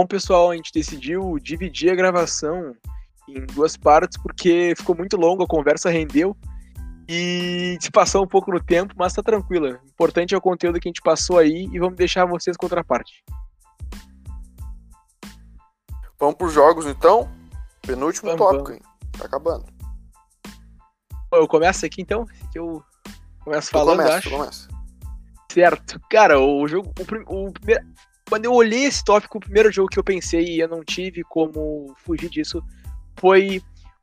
Bom, pessoal, a gente decidiu dividir a gravação em duas partes porque ficou muito longa, a conversa rendeu e se passou um pouco no tempo, mas tá tranquila. O importante é o conteúdo que a gente passou aí e vamos deixar vocês com outra parte. Vamos pros jogos então? Penúltimo Vamos, tópico, vamos. hein? Tá acabando. Eu começo aqui então, que eu começo falando, começa, acho. tu começa. Certo. Cara, o jogo. O, prim- o primeiro, quando eu olhei esse tópico, o primeiro jogo que eu pensei e eu não tive como fugir disso foi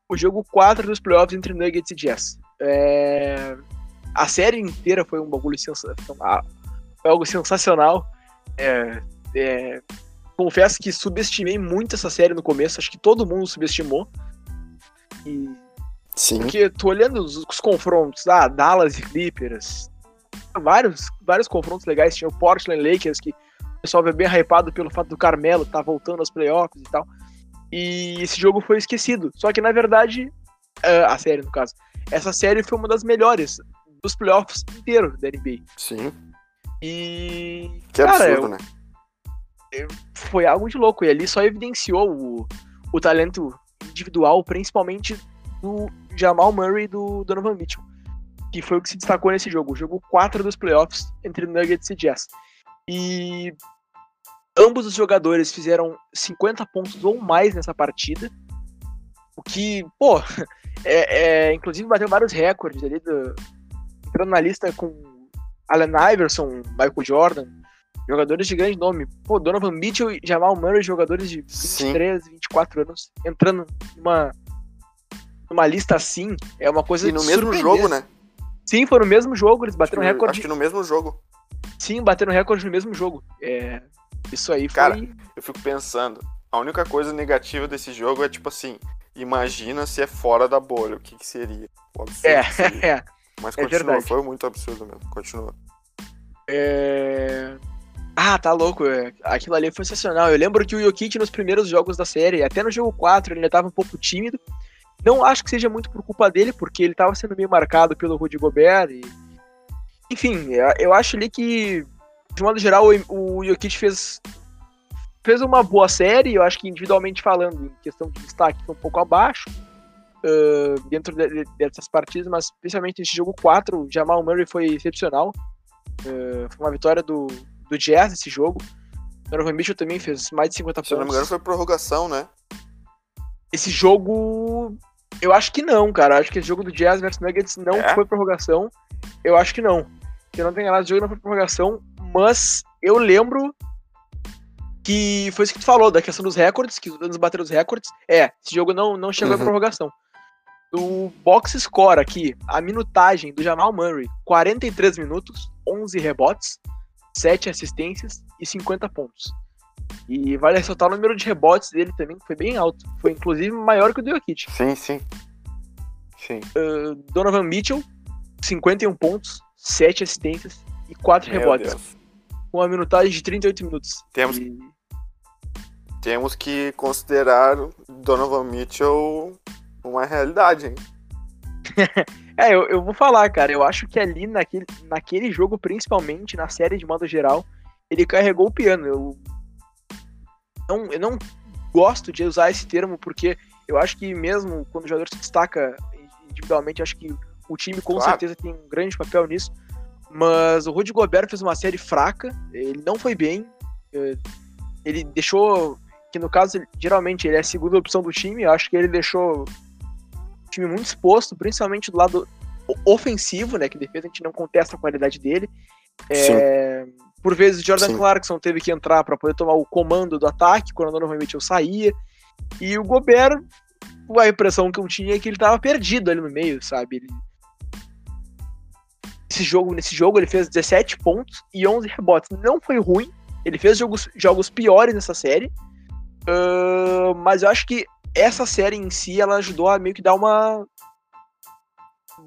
o jogo 4 dos playoffs entre Nuggets e Jazz. É, a série inteira foi um bagulho sensacional. Foi algo sensacional. É, é, confesso que subestimei muito essa série no começo. Acho que todo mundo subestimou. E Sim. porque tô olhando os, os confrontos, ah, Dallas e Clippers, vários, vários confrontos legais. Tinha o Portland Lakers, que pessoal veio bem hypado pelo fato do Carmelo tá voltando aos playoffs e tal. E esse jogo foi esquecido. Só que, na verdade, é, a série, no caso, essa série foi uma das melhores dos playoffs inteiro da NBA. Sim. E. Que cara, absurdo, eu- né? foi algo de louco. E ali só evidenciou o, o talento individual, principalmente do Jamal Murray e do Donovan Mitchell. Que foi o que se destacou nesse jogo. O jogo 4 dos playoffs entre Nuggets e Jazz. E ambos os jogadores fizeram 50 pontos ou mais nessa partida. O que, pô, é, é, inclusive bateu vários recordes ali, do, entrando na lista com Allen Iverson, Michael Jordan, jogadores de grande nome. Pô, Donovan Mitchell e Jamal Murray, jogadores de Sim. 23, 24 anos, entrando numa, numa lista assim, é uma coisa E no mesmo jogo, né? Sim, foi no mesmo jogo, eles Acho bateram que, recorde. acho que no mesmo jogo. Sim, bateram recorde no mesmo jogo. É, isso aí foi. Cara, Eu fico pensando, a única coisa negativa desse jogo é tipo assim, imagina se é fora da bolha, o que, que seria? O absurdo é, que seria. é, Mas é continua, verdade. foi muito absurdo mesmo. Continua. é. Ah, tá louco. é. Aquilo ali foi sensacional. Eu lembro que o Jokic nos primeiros jogos da série, até no jogo 4, ele ainda tava um pouco tímido. Não acho que seja muito por culpa dele, porque ele tava sendo meio marcado pelo Rudy Gobert. E... Enfim, eu- acho ali que, de modo geral, o o Jokic fez, fez uma boa série. Eu acho que, individualmente falando, em questão de destaque, foi um pouco abaixo. ah, dentro de- de- dessas partidas, mas principalmente nesse jogo 4, o Jamal Murray foi excepcional. Ah, foi uma vitória do, do Jazz esse jogo. O Donovan Mitchell também fez mais de 50 Se eu não me engano, pontos. foi prorrogação, né? Esse jogo, eu acho que não, cara. Acho que esse jogo do Jazz versus Nuggets não É? foi prorrogação. Eu acho que não. Se eu não tenho enganado, esse jogo não foi prorrogação, mas eu lembro que foi isso que tu falou, da questão dos recordes, que os Suns bateram os recordes. É, esse jogo não, não chegou Uhum. à prorrogação. O box score aqui, a minutagem do Jamal Murray, 43 minutos, 11 rebotes, 7 assistências e 50 pontos. E vale ressaltar o número de rebotes dele também, que foi bem alto. Foi inclusive maior que o do Jokic. Sim, sim. Sim. Uh, Donovan Mitchell, 51 pontos, 7 assistências e 4 Meu rebotes. Deus. Com uma minutagem de 38 minutos. Temos- E- Temos que considerar Donovan Mitchell uma realidade, hein? É, eu, eu vou falar, cara. Eu acho que ali naquele, naquele jogo, principalmente, na série de modo geral, ele carregou o piano. Eu não, eu não gosto de usar esse termo porque eu acho que mesmo quando o jogador se destaca individualmente, acho que o time com Claro. certeza tem um grande papel nisso. Mas o Rudy Gobert fez uma série fraca, ele não foi bem. eh, Ele deixou. Que no caso, geralmente ele é a segunda opção do time. Eu acho que ele deixou o time muito exposto, principalmente do lado ofensivo, né? Que defesa a gente não contesta a qualidade dele. É, por vezes Jordan Sim. Clarkson teve que entrar para poder tomar o comando do ataque quando Donovan Mitchell saía. E o Gobert, a impressão que eu tinha é que ele tava perdido ali no meio, sabe? Ele... Esse jogo, nesse jogo ele fez 17 pontos e 11 rebotes. Não foi ruim. Ele fez jogos, jogos piores nessa série. Ahn, mas eu acho que essa série em si ela ajudou a meio que dar uma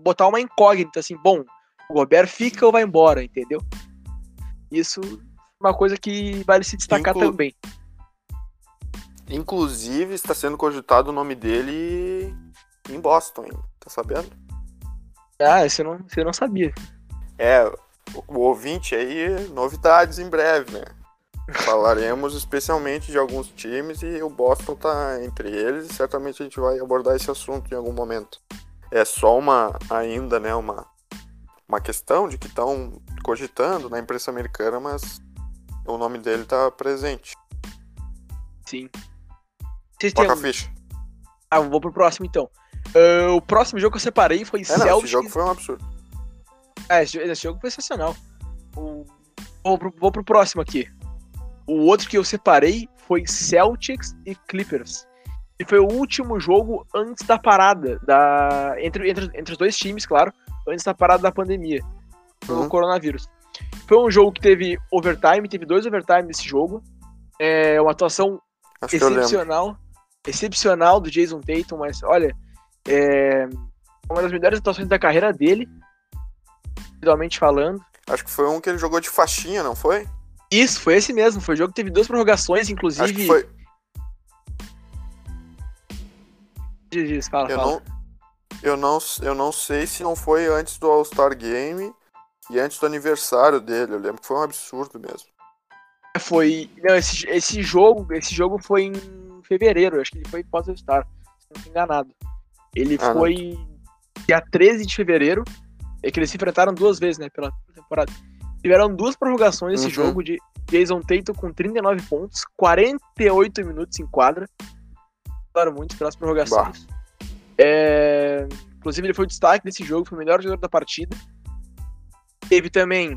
botar uma incógnita assim, bom, o Gobert fica ou vai embora, entendeu? Isso é uma coisa que vale se destacar Inclu- também. Inclusive, está sendo cogitado o nome dele em Boston, hein? Tá sabendo? Ah, você não, você não sabia. É, o, o ouvinte aí, novidades em breve, né? Falaremos especialmente de alguns times e o Boston tá entre eles e certamente a gente vai abordar esse assunto em algum momento. É só uma ainda, né, uma uma questão de que estão cogitando na imprensa americana, mas o nome dele tá presente. Sim. Vocês Toca a ficha. Ah, vou pro próximo então. Uh, o próximo jogo que eu separei foi é, Celtics. Não, esse jogo foi um absurdo. É, esse, esse jogo foi sensacional. O... Vou, pro, vou pro próximo aqui. O outro que eu separei foi Celtics e Clippers. E foi o último jogo antes da parada, da... Entre, entre, entre os dois times, claro, antes da parada da pandemia, do uhum. coronavírus. Foi um jogo que teve overtime, teve dois overtime nesse jogo. É uma atuação Acho excepcional. Excepcional do Jason Tatum, mas olha, é uma das melhores atuações da carreira dele, individualmente falando. Acho que foi um que ele jogou de faixinha, não foi? Isso, foi esse mesmo. Foi um jogo que teve duas prorrogações, inclusive. Acho que foi. Diz, diz, fala, eu fala. Não, eu, não, eu não sei se não foi antes do All-Star Game e antes do aniversário dele. Eu lembro que foi um absurdo mesmo. Foi. Não, esse, esse jogo, esse jogo foi em fevereiro, acho que ele foi pós-All-Star, se não me enganado. Ele ah, foi não. dia 13 de fevereiro. É que eles se enfrentaram duas vezes, né, pela temporada. Tiveram duas prorrogações nesse uhum. jogo de Jason Tatum com 39 pontos, 48 minutos em quadra. Claro, muito pelas prorrogações. É... Inclusive, ele foi o destaque desse jogo, foi o melhor jogador da partida. Teve também.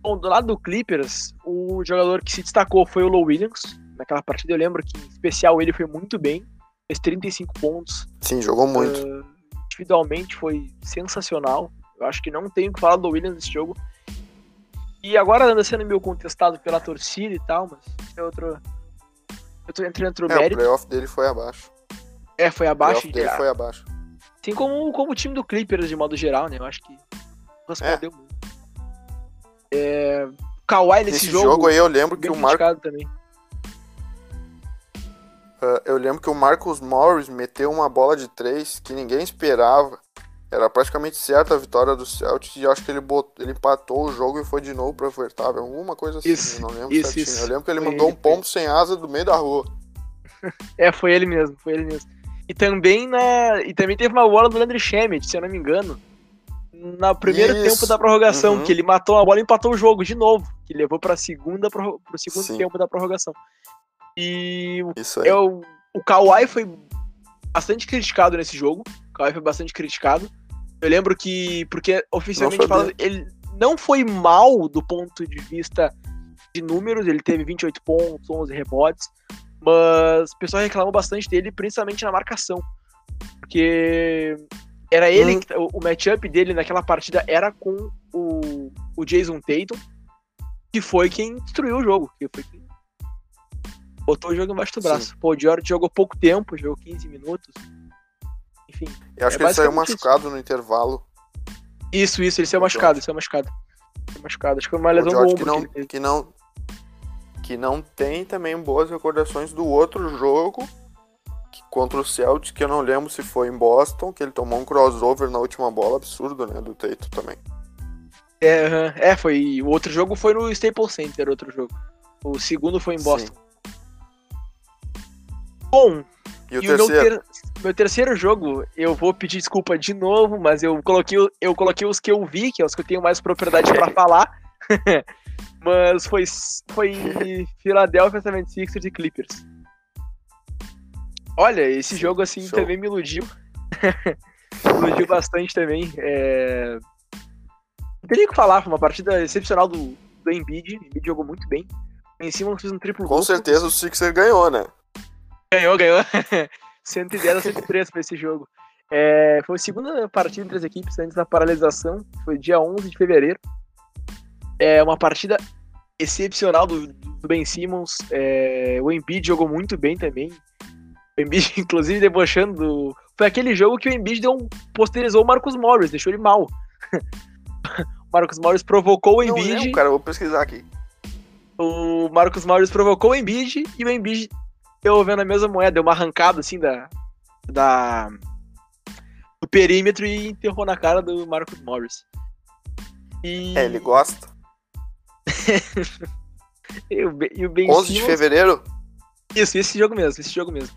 Bom, do lado do Clippers, o jogador que se destacou foi o Low Williams. Naquela partida, eu lembro que, em especial, ele foi muito bem. Fez 35 pontos. Sim, jogou muito. Uh, individualmente foi sensacional. Eu acho que não tenho que falar do Williams nesse jogo. E agora anda sendo meio contestado pela torcida e tal, mas é outro. Eu tô entrando entre o é, mérito. O playoff dele foi abaixo. É, foi abaixo. O dele foi abaixo. Assim como, como o time do Clippers de modo geral, né? Eu acho que respondeu é. muito. É, Kawhi nesse, nesse jogo, jogo aí eu lembro que o Marco também. Uh, eu lembro que o Marcus Morris meteu uma bola de três que ninguém esperava. Era praticamente certa a vitória do Celtics e acho que ele, botou, ele empatou o jogo e foi de novo pro overtime. Alguma coisa assim, isso, não lembro isso, isso. Eu lembro que ele mandou ele, um pombo sem asa do meio da rua. é, foi ele mesmo, foi ele mesmo. E também na. E também teve uma bola do Landry Schmidt, se eu não me engano. No primeiro isso. tempo da prorrogação, uhum. que ele matou a bola e empatou o jogo de novo. Que levou segunda pro segundo Sim. tempo da prorrogação. E Isso aí. Eu, o Kawhi foi bastante criticado nesse jogo. O Kawhi foi bastante criticado. Eu lembro que, porque oficialmente falando, ele não foi mal do ponto de vista de números, ele teve 28 pontos, 11 rebotes, mas o pessoal reclamou bastante dele, principalmente na marcação. Porque era ele, hum. que, o, o matchup dele naquela partida era com o, o Jason Tatum, que foi quem destruiu o jogo, que foi quem botou o jogo embaixo do braço. Sim. Pô, o George jogou pouco tempo, jogou 15 minutos. Enfim. Eu acho é que ele saiu machucado isso. no intervalo. Isso, isso, ele saiu machucado, ele saiu machucado. Saiu machucado. Acho que foi uma lesão ombro. Que não, que, que, não, que não tem também boas recordações do outro jogo que, contra o Celtics, que eu não lembro se foi em Boston, que ele tomou um crossover na última bola, absurdo, né, do Teito também. É, é, foi. O outro jogo foi no Staples Center, outro jogo. O segundo foi em Boston. Sim. Bom, e o e terceiro? Meu, ter... meu, terceiro jogo, eu vou pedir desculpa de novo, mas eu coloquei, eu coloquei os que eu vi, que é os que eu tenho mais propriedade para falar. mas foi, foi Philadelphia 76ers e Clippers. Olha, esse jogo assim show. também me iludiu. me iludiu bastante também. É... Não o que falar, foi uma partida excepcional do, do Embiid. O Embiid jogou muito bem. Em cima fez um triplo Com certeza o Sixer ganhou, né? Ganhou, ganhou. 110 a 103 foi esse jogo. É, foi a segunda partida entre as equipes antes da paralisação. Foi dia 11 de fevereiro. É uma partida excepcional do, do Ben Simmons. É, o Embiid jogou muito bem também. O Embiid, inclusive, debochando. Do... Foi aquele jogo que o Embiid deu um, posterizou o Marcos Morris, deixou ele mal. o Marcos Morris provocou o Embiid. Não lembro, cara, vou pesquisar aqui. O Marcos Morris provocou o Embiid e o Embiid eu vendo a mesma moeda, deu uma arrancada assim da, da do perímetro e enterrou na cara do Marcus Morris. E... É, ele gosta. E o, Ben- e o Ben 11 de fevereiro? Isso, esse jogo mesmo, esse jogo mesmo.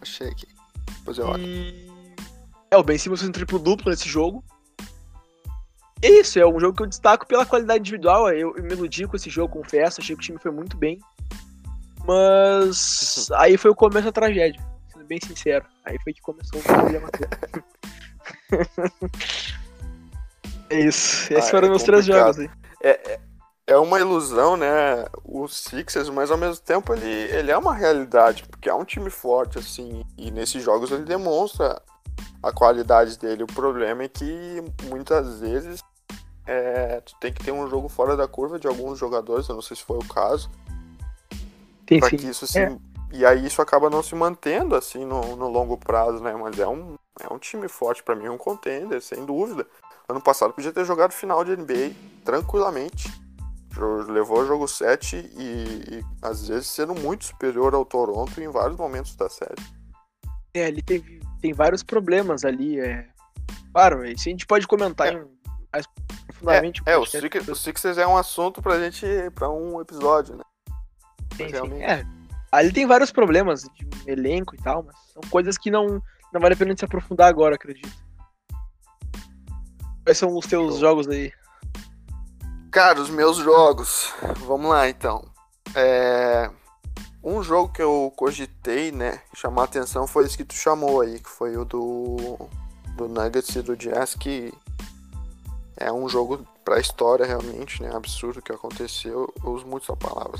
Achei aqui. Depois eu olho. E... É, o Ben Simmons fez um triplo duplo nesse jogo. É isso, é um jogo que eu destaco pela qualidade individual. Eu, eu me iludi com esse jogo, confesso. Achei que o time foi muito bem. Mas aí foi o começo da tragédia, sendo bem sincero. Aí foi que começou o problema todo. é isso. Esses Ah, foram é meus três complicado. jogos aí. É uma ilusão, né? O Sixers, mas ao mesmo tempo ele, ele é uma realidade, porque é um time forte, assim, e nesses jogos ele demonstra a qualidade dele. O problema é que muitas vezes é, tu tem que ter um jogo fora da curva de alguns jogadores, eu não sei se foi o caso, para que isso assim. É. E aí isso acaba não se mantendo assim no, no longo prazo, né? Mas é um, é um time forte para mim, um contender, sem dúvida. Ano passado podia ter jogado final de NBA tranquilamente. Levou o jogo 7 e, e às vezes sendo muito superior ao Toronto em vários momentos da série. É, ali tem, tem vários problemas ali. É... Claro, isso a gente pode comentar É. em- mais profundamente. É, o, podcast, Sixers, o Sixers é um assunto pra gente, pra um episódio, né? Sim, sim. realmente. É, ali tem vários problemas de elenco e tal, mas são coisas que não, não vale a pena a gente se aprofundar agora, acredito. Quais são os teus Show. jogos aí? Cara, os meus jogos. Vamos lá então. É, Um jogo que eu cogitei, né? Chamar a atenção foi esse que tu chamou aí, que foi o do, do Nuggets e do Jazz, que é um jogo pra história realmente, né? Absurdo que aconteceu. Eu uso muito essa palavra.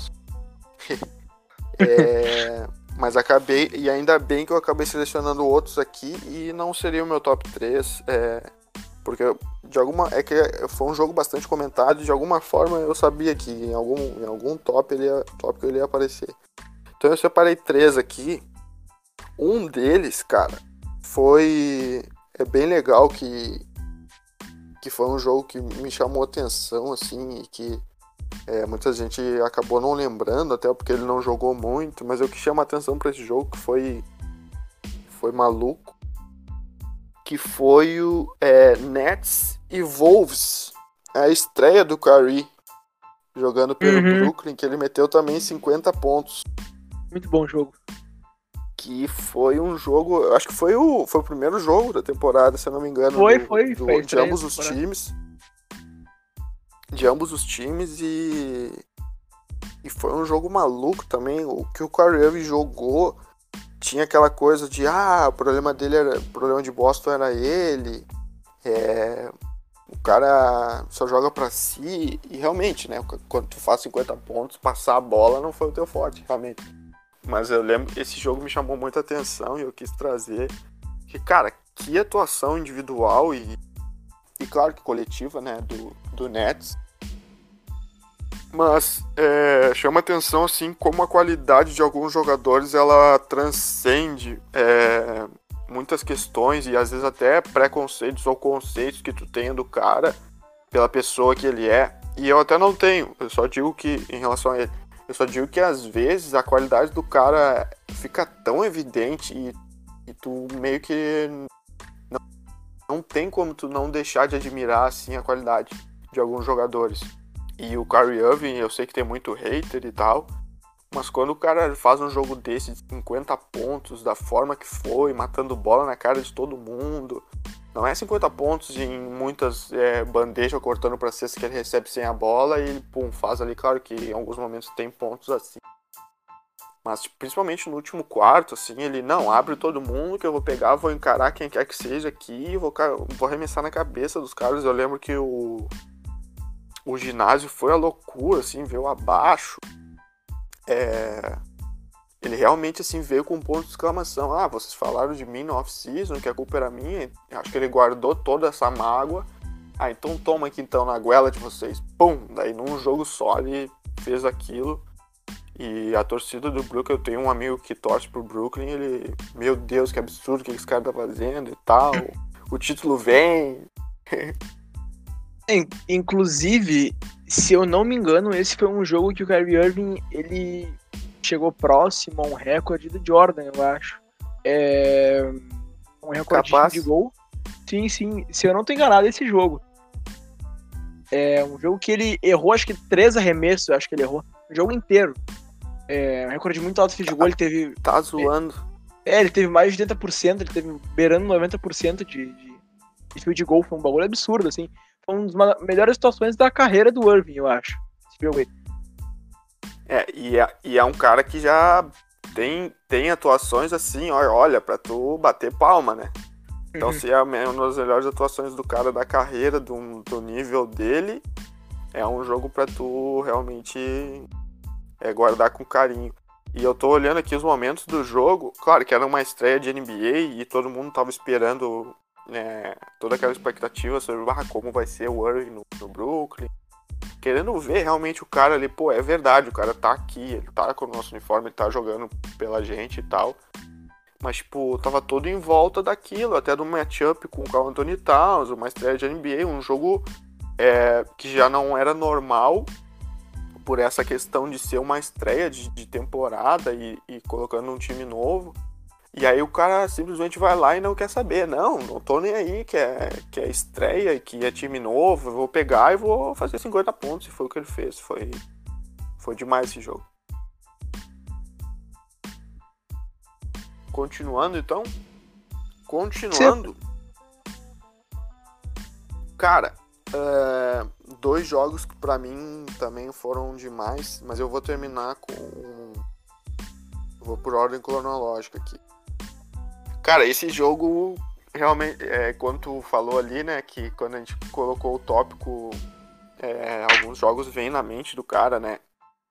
É, Mas acabei, e ainda bem que eu acabei selecionando outros aqui e não seria o meu top 3. É, porque de alguma. É que foi um jogo bastante comentado e de alguma forma eu sabia que em algum, em algum top ele ia, tópico ele ia aparecer. Então eu separei três aqui. Um deles, cara, foi. É bem legal que. Que foi um jogo que me chamou atenção, assim, e que é, muita gente acabou não lembrando, até porque ele não jogou muito, mas o que chama atenção pra esse jogo que foi. Foi maluco que foi o é, Nets e Wolves. A estreia do Curry jogando pelo Uhum. Brooklyn, que ele meteu também 50 pontos. Muito bom jogo. Que foi um jogo, eu acho que foi o, foi o primeiro jogo da temporada, se eu não me engano. Foi, do- foi, do- foi de ambos os times. De ambos os times e. E foi um jogo maluco também. O que o Irving jogou tinha aquela coisa de ah, o problema dele era. O problema de Boston era ele. É, o cara só joga pra si. E realmente, né? Quando tu faz 50 pontos, passar a bola não foi o teu forte, realmente. Mas eu lembro esse jogo me chamou muita atenção e eu quis trazer. Que, cara, que atuação individual e. E claro que coletiva, né? Do, do Nets. Mas é, chama atenção assim como a qualidade de alguns jogadores ela transcende é, muitas questões e às vezes até preconceitos ou conceitos que tu tenha do cara pela pessoa que ele é. E eu até não tenho, eu só digo que em relação a ele, eu só digo que às vezes a qualidade do cara fica tão evidente e, e tu meio que não tem como tu não deixar de admirar assim a qualidade de alguns jogadores. E o Kyrie Irving, eu sei que tem muito hater e tal, mas quando o cara faz um jogo desse de 50 pontos, da forma que foi, matando bola na cara de todo mundo, não é 50 pontos em muitas é, bandejas cortando pra cesta que ele recebe sem a bola e pum, faz ali, claro que em alguns momentos tem pontos assim. Mas principalmente no último quarto, assim, ele não abre todo mundo que eu vou pegar, vou encarar quem quer que seja aqui vou, vou arremessar na cabeça dos caras. Eu lembro que o, o ginásio foi a loucura, assim, veio abaixo. É, ele realmente, assim, veio com um ponto de exclamação. Ah, vocês falaram de mim no off-season, que a culpa era minha. Acho que ele guardou toda essa mágoa. Ah, então toma aqui, então, na goela de vocês. Pum! Daí, num jogo só, ele fez aquilo. E a torcida do Brooklyn, eu tenho um amigo que torce pro Brooklyn, ele... Meu Deus, que absurdo que esse cara tá fazendo e tal. O título vem, In- Inclusive, se eu não me engano, esse foi um jogo que o Kyrie Irving ele chegou próximo a um recorde do Jordan, eu acho. É... Um recorde Capaz. de gol. Sim, sim. Se eu não tô enganado, esse jogo. É um jogo que ele errou, acho que três arremessos, acho que ele errou. O jogo inteiro. É, um recorde muito alto de field goal, ele teve. Tá zoando. É, ele teve mais de 80%, ele teve beirando 90% de, de, de field goal, foi um bagulho absurdo, assim. Foi uma das melhores situações da carreira do Irving, eu acho. Esse jogo aí. É, e é, e é um cara que já tem, tem atuações assim, olha, olha, pra tu bater palma, né? Então, uhum. se é uma das melhores atuações do cara da carreira, do, do nível dele, é um jogo para tu realmente é, guardar com carinho. E eu tô olhando aqui os momentos do jogo, claro que era uma estreia de NBA e todo mundo tava esperando né, toda aquela expectativa sobre ah, como vai ser o Irving no, no Brooklyn, querendo ver realmente o cara ali, pô, é verdade, o cara tá aqui, ele tá com o nosso uniforme, ele tá jogando pela gente e tal. Mas, tipo, tava todo em volta daquilo, até do matchup com o Carl Anthony Towns, uma estreia de NBA, um jogo é, que já não era normal por essa questão de ser uma estreia de, de temporada e, e colocando um time novo. E aí o cara simplesmente vai lá e não quer saber. Não, não tô nem aí, que é, que é estreia, que é time novo, eu vou pegar e vou fazer 50 pontos. E foi o que ele fez. Foi, foi demais esse jogo. Continuando então. Continuando. Cara, é, dois jogos que pra mim também foram demais, mas eu vou terminar com. Vou por ordem cronológica aqui. Cara, esse jogo realmente, é, quando tu falou ali, né, que quando a gente colocou o tópico, é, alguns jogos vêm na mente do cara, né?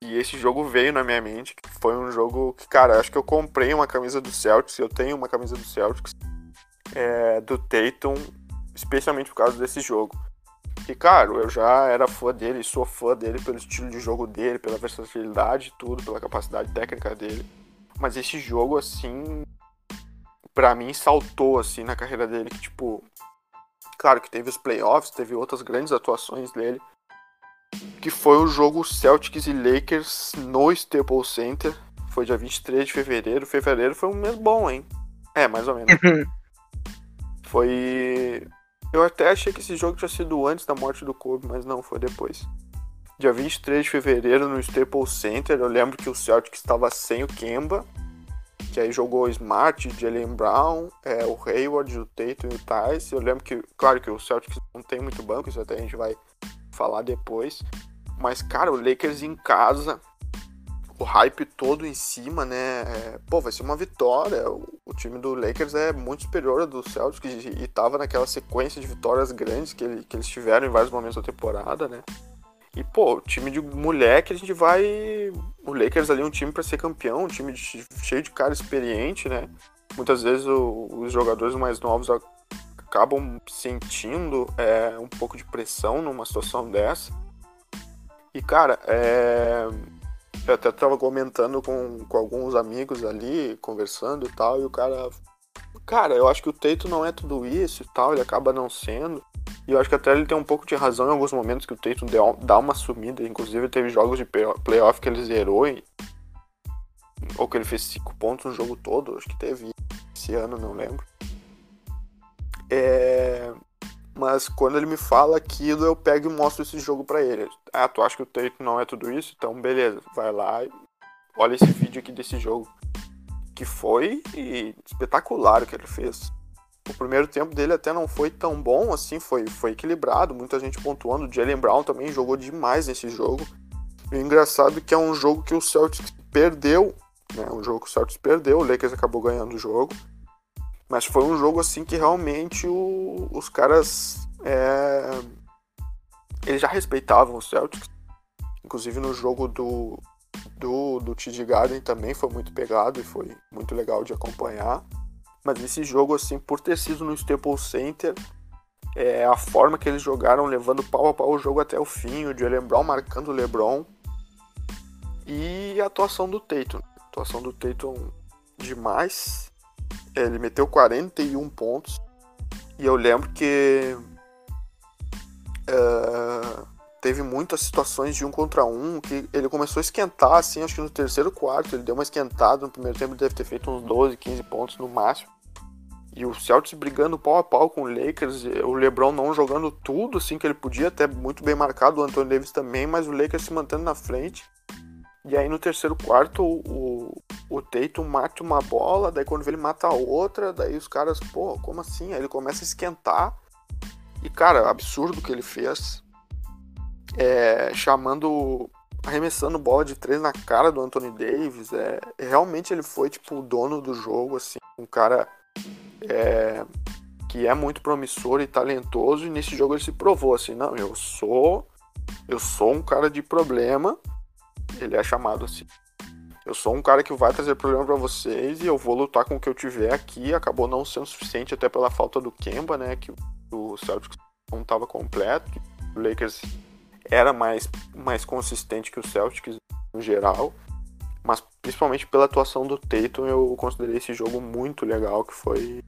E esse jogo veio na minha mente. Foi um jogo que, cara, acho que eu comprei uma camisa do Celtics. Eu tenho uma camisa do Celtics, é, do Tatum, especialmente por causa desse jogo. E, cara, eu já era fã dele, sou fã dele pelo estilo de jogo dele, pela versatilidade, tudo, pela capacidade técnica dele. Mas esse jogo, assim, para mim saltou assim na carreira dele, que tipo, claro que teve os playoffs, teve outras grandes atuações dele, que foi o jogo Celtics e Lakers no Staples Center, foi dia 23 de fevereiro. Fevereiro foi um mês bom, hein? É, mais ou menos. Uhum. foi eu até achei que esse jogo tinha sido antes da morte do Kobe, mas não, foi depois. Dia 23 de fevereiro no Staples Center, eu lembro que o Celtics estava sem o Kemba que aí jogou o Smart, Jalen Brown, é, o Hayward, o Tatum e o Tice. Eu lembro que, claro que o Celtics não tem muito banco, isso até a gente vai falar depois. Mas, cara, o Lakers em casa, o hype todo em cima, né? É, pô, vai ser uma vitória. O, o, time do Lakers é muito superior ao do Celtics e, e tava naquela sequência de vitórias grandes que, ele, que eles tiveram em vários momentos da temporada, né? E, pô, time de moleque, a gente vai. O Lakers ali é um time para ser campeão, um time de, cheio de cara experiente, né? Muitas vezes o, os jogadores mais novos acabam sentindo é, um pouco de pressão numa situação dessa. E, cara, é... eu até tava comentando com, com alguns amigos ali, conversando e tal, e o cara. Cara, eu acho que o Teito não é tudo isso e tal, ele acaba não sendo. E eu acho que até ele tem um pouco de razão em alguns momentos que o deu, dá uma sumida. Inclusive teve jogos de playoff que ele zerou e... ou que ele fez 5 pontos no jogo todo. Acho que teve esse ano, não lembro. É... Mas quando ele me fala aquilo, eu pego e mostro esse jogo para ele. Ah, tu acha que o Tatum não é tudo isso? Então beleza, vai lá e olha esse vídeo aqui desse jogo. Que foi espetacular o que ele fez o primeiro tempo dele até não foi tão bom assim, foi, foi equilibrado, muita gente pontuando. O Jalen Brown também jogou demais nesse jogo. E o engraçado é que é um jogo que o Celtics perdeu, né? Um jogo que o Celtics perdeu, o Lakers acabou ganhando o jogo. Mas foi um jogo assim que realmente o, os caras é, eles já respeitavam o Celtics. Inclusive no jogo do, do, do TD Garden também foi muito pegado e foi muito legal de acompanhar. Mas esse jogo, assim, por ter sido no Staples Center, é, a forma que eles jogaram, levando pau a pau o jogo até o fim, o Jalen Brown marcando o LeBron. E a atuação do Tatum. A atuação do Tatum demais. Ele meteu 41 pontos. E eu lembro que uh, teve muitas situações de um contra um que ele começou a esquentar, assim, acho que no terceiro quarto ele deu uma esquentada. No primeiro tempo ele deve ter feito uns 12, 15 pontos no máximo. E o Celtics brigando pau a pau com o Lakers, o LeBron não jogando tudo assim que ele podia, até muito bem marcado, o Anthony Davis também, mas o Lakers se mantendo na frente. E aí no terceiro quarto o, o Tatum mata uma bola, daí quando ele mata a outra, daí os caras, pô, como assim? Aí ele começa a esquentar. E cara, absurdo que ele fez. É, chamando. arremessando bola de três na cara do Anthony Davis. É, realmente ele foi tipo o dono do jogo, assim, um cara é, que é muito promissor e talentoso. E nesse jogo ele se provou assim, não, eu sou. Eu sou um cara de problema ele é chamado assim. Eu sou um cara que vai trazer problema para vocês e eu vou lutar com o que eu tiver aqui. Acabou não sendo suficiente até pela falta do Kemba, né? Que o Celtics não estava completo. O Lakers era mais, mais consistente que o Celtics no geral. Mas principalmente pela atuação do Tatum, eu considerei esse jogo muito legal, que foi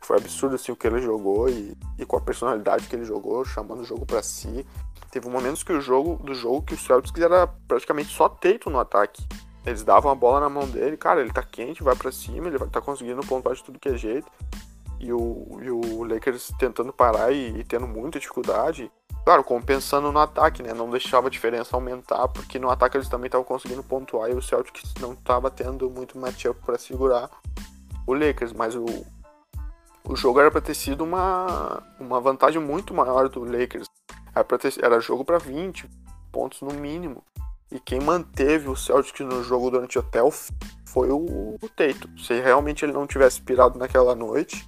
foi absurdo assim o que ele jogou e, e com a personalidade que ele jogou, chamando o jogo para si. Teve momentos que o jogo do jogo que o Celtics era praticamente só teito no ataque. Eles davam a bola na mão dele, cara, ele tá quente, vai para cima, ele vai tá conseguindo pontuar de tudo que é jeito. E o, e o Lakers tentando parar e, e tendo muita dificuldade. Claro, compensando no ataque, né? Não deixava a diferença aumentar, porque no ataque eles também estavam conseguindo pontuar e o Celtics não estava tendo muito matchup para segurar o Lakers, mas o, o jogo era para ter sido uma, uma vantagem muito maior do Lakers. Era, ter, era jogo para 20 pontos no mínimo. E quem manteve o Celtics no jogo durante até o fim foi o, o Teito. Se realmente ele não tivesse pirado naquela noite,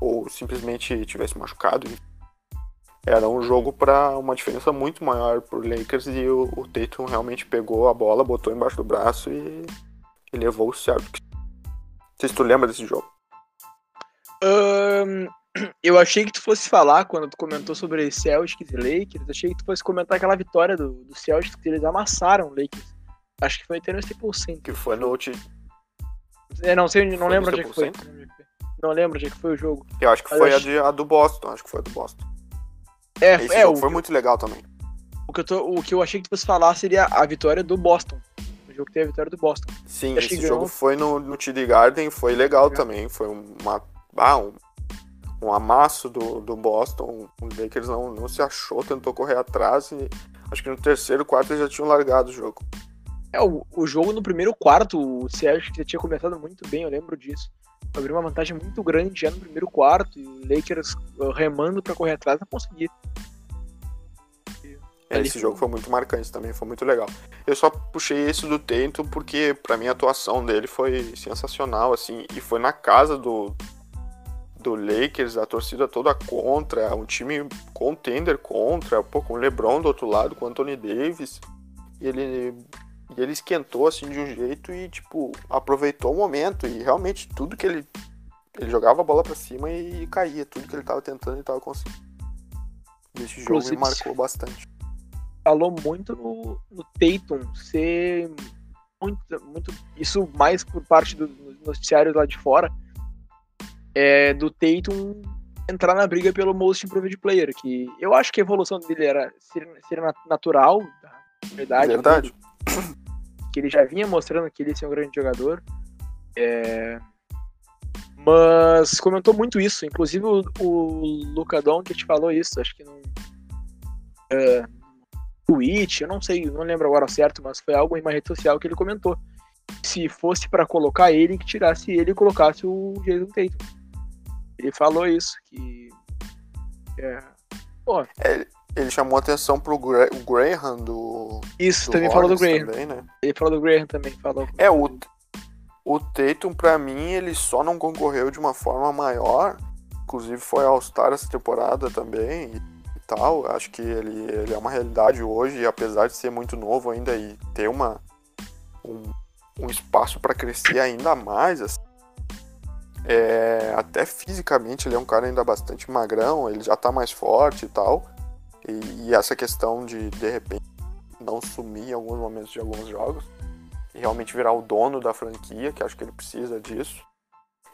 ou simplesmente tivesse machucado, era um jogo para uma diferença muito maior pro Lakers e o, o realmente pegou a bola, botou embaixo do braço e, e levou o Celtics. Não sei se tu lembra desse jogo. Um, eu achei que tu fosse falar, quando tu comentou sobre Celtics e Lakers, achei que tu fosse comentar aquela vitória do, do Celtics, que eles amassaram o Lakers. Acho que foi até no Staples Center. Que foi no... É, não sei, não foi lembro onde é que foi. Não lembro onde é que foi o jogo. Eu acho que foi acho... a, de, a, do Boston, acho que foi a do Boston. É, Esse é, o, foi muito legal também. O que, eu tô, o que eu achei que tu fosse falar seria a vitória do Boston. O jogo que teve a vitória do Boston. Sim, esse jogo foi no, no TD Garden, foi legal é. também. Foi uma ah, um, um amasso do, do Boston. O Lakers não, não se achou, tentou correr atrás e acho que no terceiro quarto eles já tinham largado o jogo. É, o, o jogo no primeiro quarto, o Sérgio já tinha começado muito bem, eu lembro disso. Abriu uma vantagem muito grande já no primeiro quarto e o Lakers uh, remando para correr atrás não conseguia. É, esse jogo foi muito marcante também, foi muito legal. Eu só puxei esse do Tento porque para mim a atuação dele foi sensacional assim e foi na casa do do Lakers, a torcida toda contra, um time contender contra, pô, com o LeBron do outro lado, com o Anthony Davis. E ele, e ele esquentou assim de um jeito e, tipo, aproveitou o momento. E realmente tudo que ele. Ele jogava a bola para cima e, caía. Tudo que ele tava tentando e tava conseguindo. E esse jogo me marcou bastante. Falou muito no, no Tatum ser muito, muito. Isso mais por parte dos noticiários lá de fora é, do Tatum entrar na briga pelo Most Improved Player, que eu acho que a evolução dele era ser, ser natural, na verdade. Verdade. Que ele já vinha mostrando que ele ia ser um grande jogador. É, mas comentou muito isso, inclusive o, o Luca Doncic falou isso, acho que no uh, tweet, eu não sei, não lembro agora certo, mas foi algo em uma rede social que ele comentou. Se fosse para colocar ele, que tirasse ele e colocasse o Jason Tatum. Ele falou isso, que. É, pô. É, ele chamou atenção pro Gra Graham do. Isso, do também falou do Graham. Também, né? Ele falou do Graham também, falou. É, o, o Tatum, pra mim, ele só não concorreu de uma forma maior. Inclusive foi All-Star essa temporada também e, tal. Acho que ele, ele é uma realidade hoje, apesar de ser muito novo ainda e ter uma, um, um espaço para crescer ainda mais. Assim, é, até fisicamente ele é um cara ainda bastante magrão, ele já tá mais forte e tal. E, e, essa questão de de repente não sumir em alguns momentos de alguns jogos e realmente virar o dono da franquia, que acho que ele precisa disso.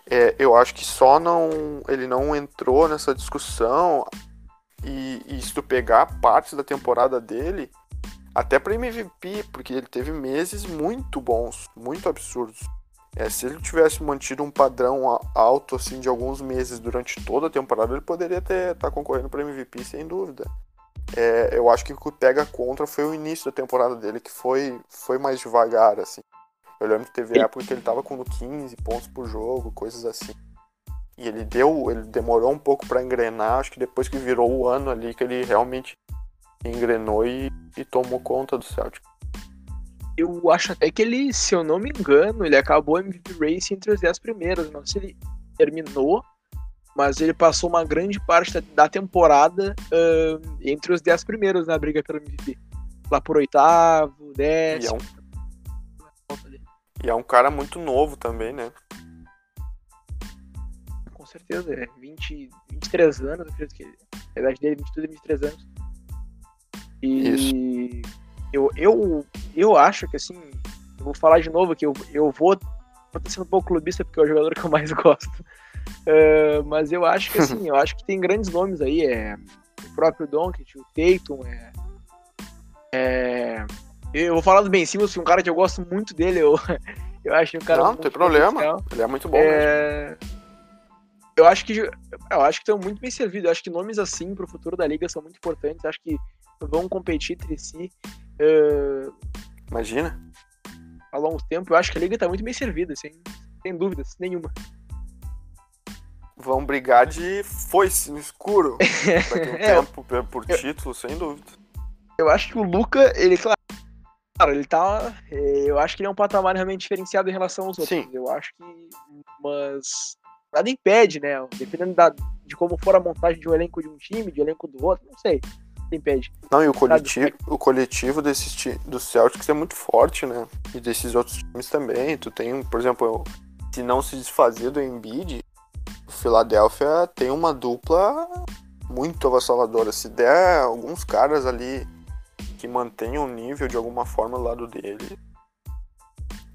É, eu acho que só não ele não entrou nessa discussão e, e se tu pegar partes da temporada dele, até para MVP, porque ele teve meses muito bons, muito absurdos. É, se ele tivesse mantido um padrão alto assim de alguns meses durante toda a temporada, ele poderia estar tá concorrendo para MVP sem dúvida. É, eu acho que o que pega contra foi o início da temporada dele, que foi, foi mais devagar, assim. Eu lembro que teve época que ele tava com 15 pontos por jogo, coisas assim. E ele deu, ele demorou um pouco para engrenar, acho que depois que virou o ano ali que ele realmente engrenou e, e tomou conta do Celtic eu acho até que ele, se eu não me engano, ele acabou MVP Race entre os 10 primeiros. Não sei se ele terminou, mas ele passou uma grande parte da, temporada uh, entre os 10 primeiros na briga pelo MVP. Lá por oitavo, décimo. E é um, e é um cara muito novo também, né? Com certeza, é 20, 23 anos, acredito que a idade dele, 22 e 23 anos. E Isso eu, eu, eu acho que assim, eu vou falar de novo que eu, eu vou. Vou estar sendo um pouco clubista porque é o jogador que eu mais gosto. Uh, mas eu acho que assim, eu acho que tem grandes nomes aí. É, o próprio Doncic, o Tatum, é, é, eu vou falar do Ben Simmons, que é um cara que eu gosto muito dele. Eu, eu acho um cara. Não, não tem problema. Ele é muito bom é. Eu acho que eu acho que estão muito bem servidos. Eu acho que nomes assim para o futuro da liga são muito importantes. Eu acho que vão competir entre si. Uh, Imagina. Há longo tempo, eu acho que a liga tá muito bem servida, sem, sem dúvidas nenhuma. Vão brigar de foice no escuro. Daqui um é, tempo por eu, título, sem dúvida. Eu acho que o Luca, ele, claro, ele tá. É, eu acho que ele é um patamar realmente diferenciado em relação aos outros. Sim. Eu acho que. Mas. Nada impede, né? Dependendo da, de como for a montagem de um elenco de um time, de um elenco do outro, não sei impede. Não, e o coletivo, o coletivo desses do Celtics é muito forte, né? E desses outros times também. Tu tem, por exemplo, se não se desfazer do Embiid, o Philadelphia tem uma dupla muito avassaladora. Se der alguns caras ali que mantenham o nível de alguma forma do lado dele,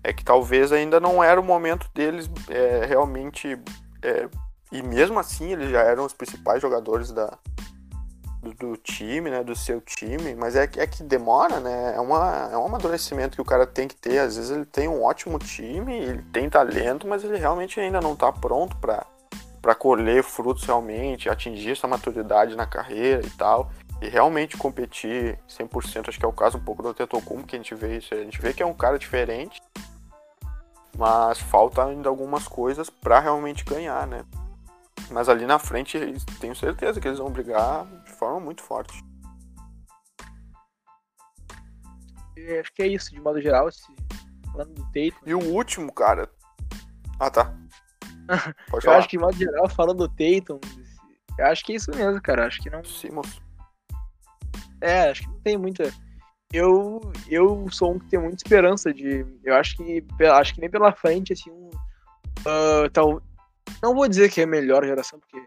é que talvez ainda não era o momento deles é, realmente. É, e mesmo assim eles já eram os principais jogadores da, do, do, time, né, do seu time, mas é, é que demora, né, é, uma, é um amadurecimento que o cara tem que ter, às vezes ele tem um ótimo time, ele tem talento, mas ele realmente ainda não está pronto para para colher frutos realmente, atingir essa maturidade na carreira e tal, e realmente competir 100%, acho que é o caso um pouco do Antetokounmpo que a gente vê isso, a gente vê que é um cara diferente, mas falta ainda algumas coisas para realmente ganhar, né? Mas ali na frente, tenho certeza que eles vão brigar forma muito forte. acho que é isso, de modo geral, esse... falando do Tatum. E o último, cara. Ah, tá. Pode eu acho que, de modo geral, falando do Tatum, eu acho que é isso mesmo, cara. Acho que não. Simons. É, acho que não tem muita. Eu, eu sou um que tem muita esperança de. Eu acho que. Acho que nem pela frente, assim, um. Uh, tal, não vou dizer que é a melhor geração, porque.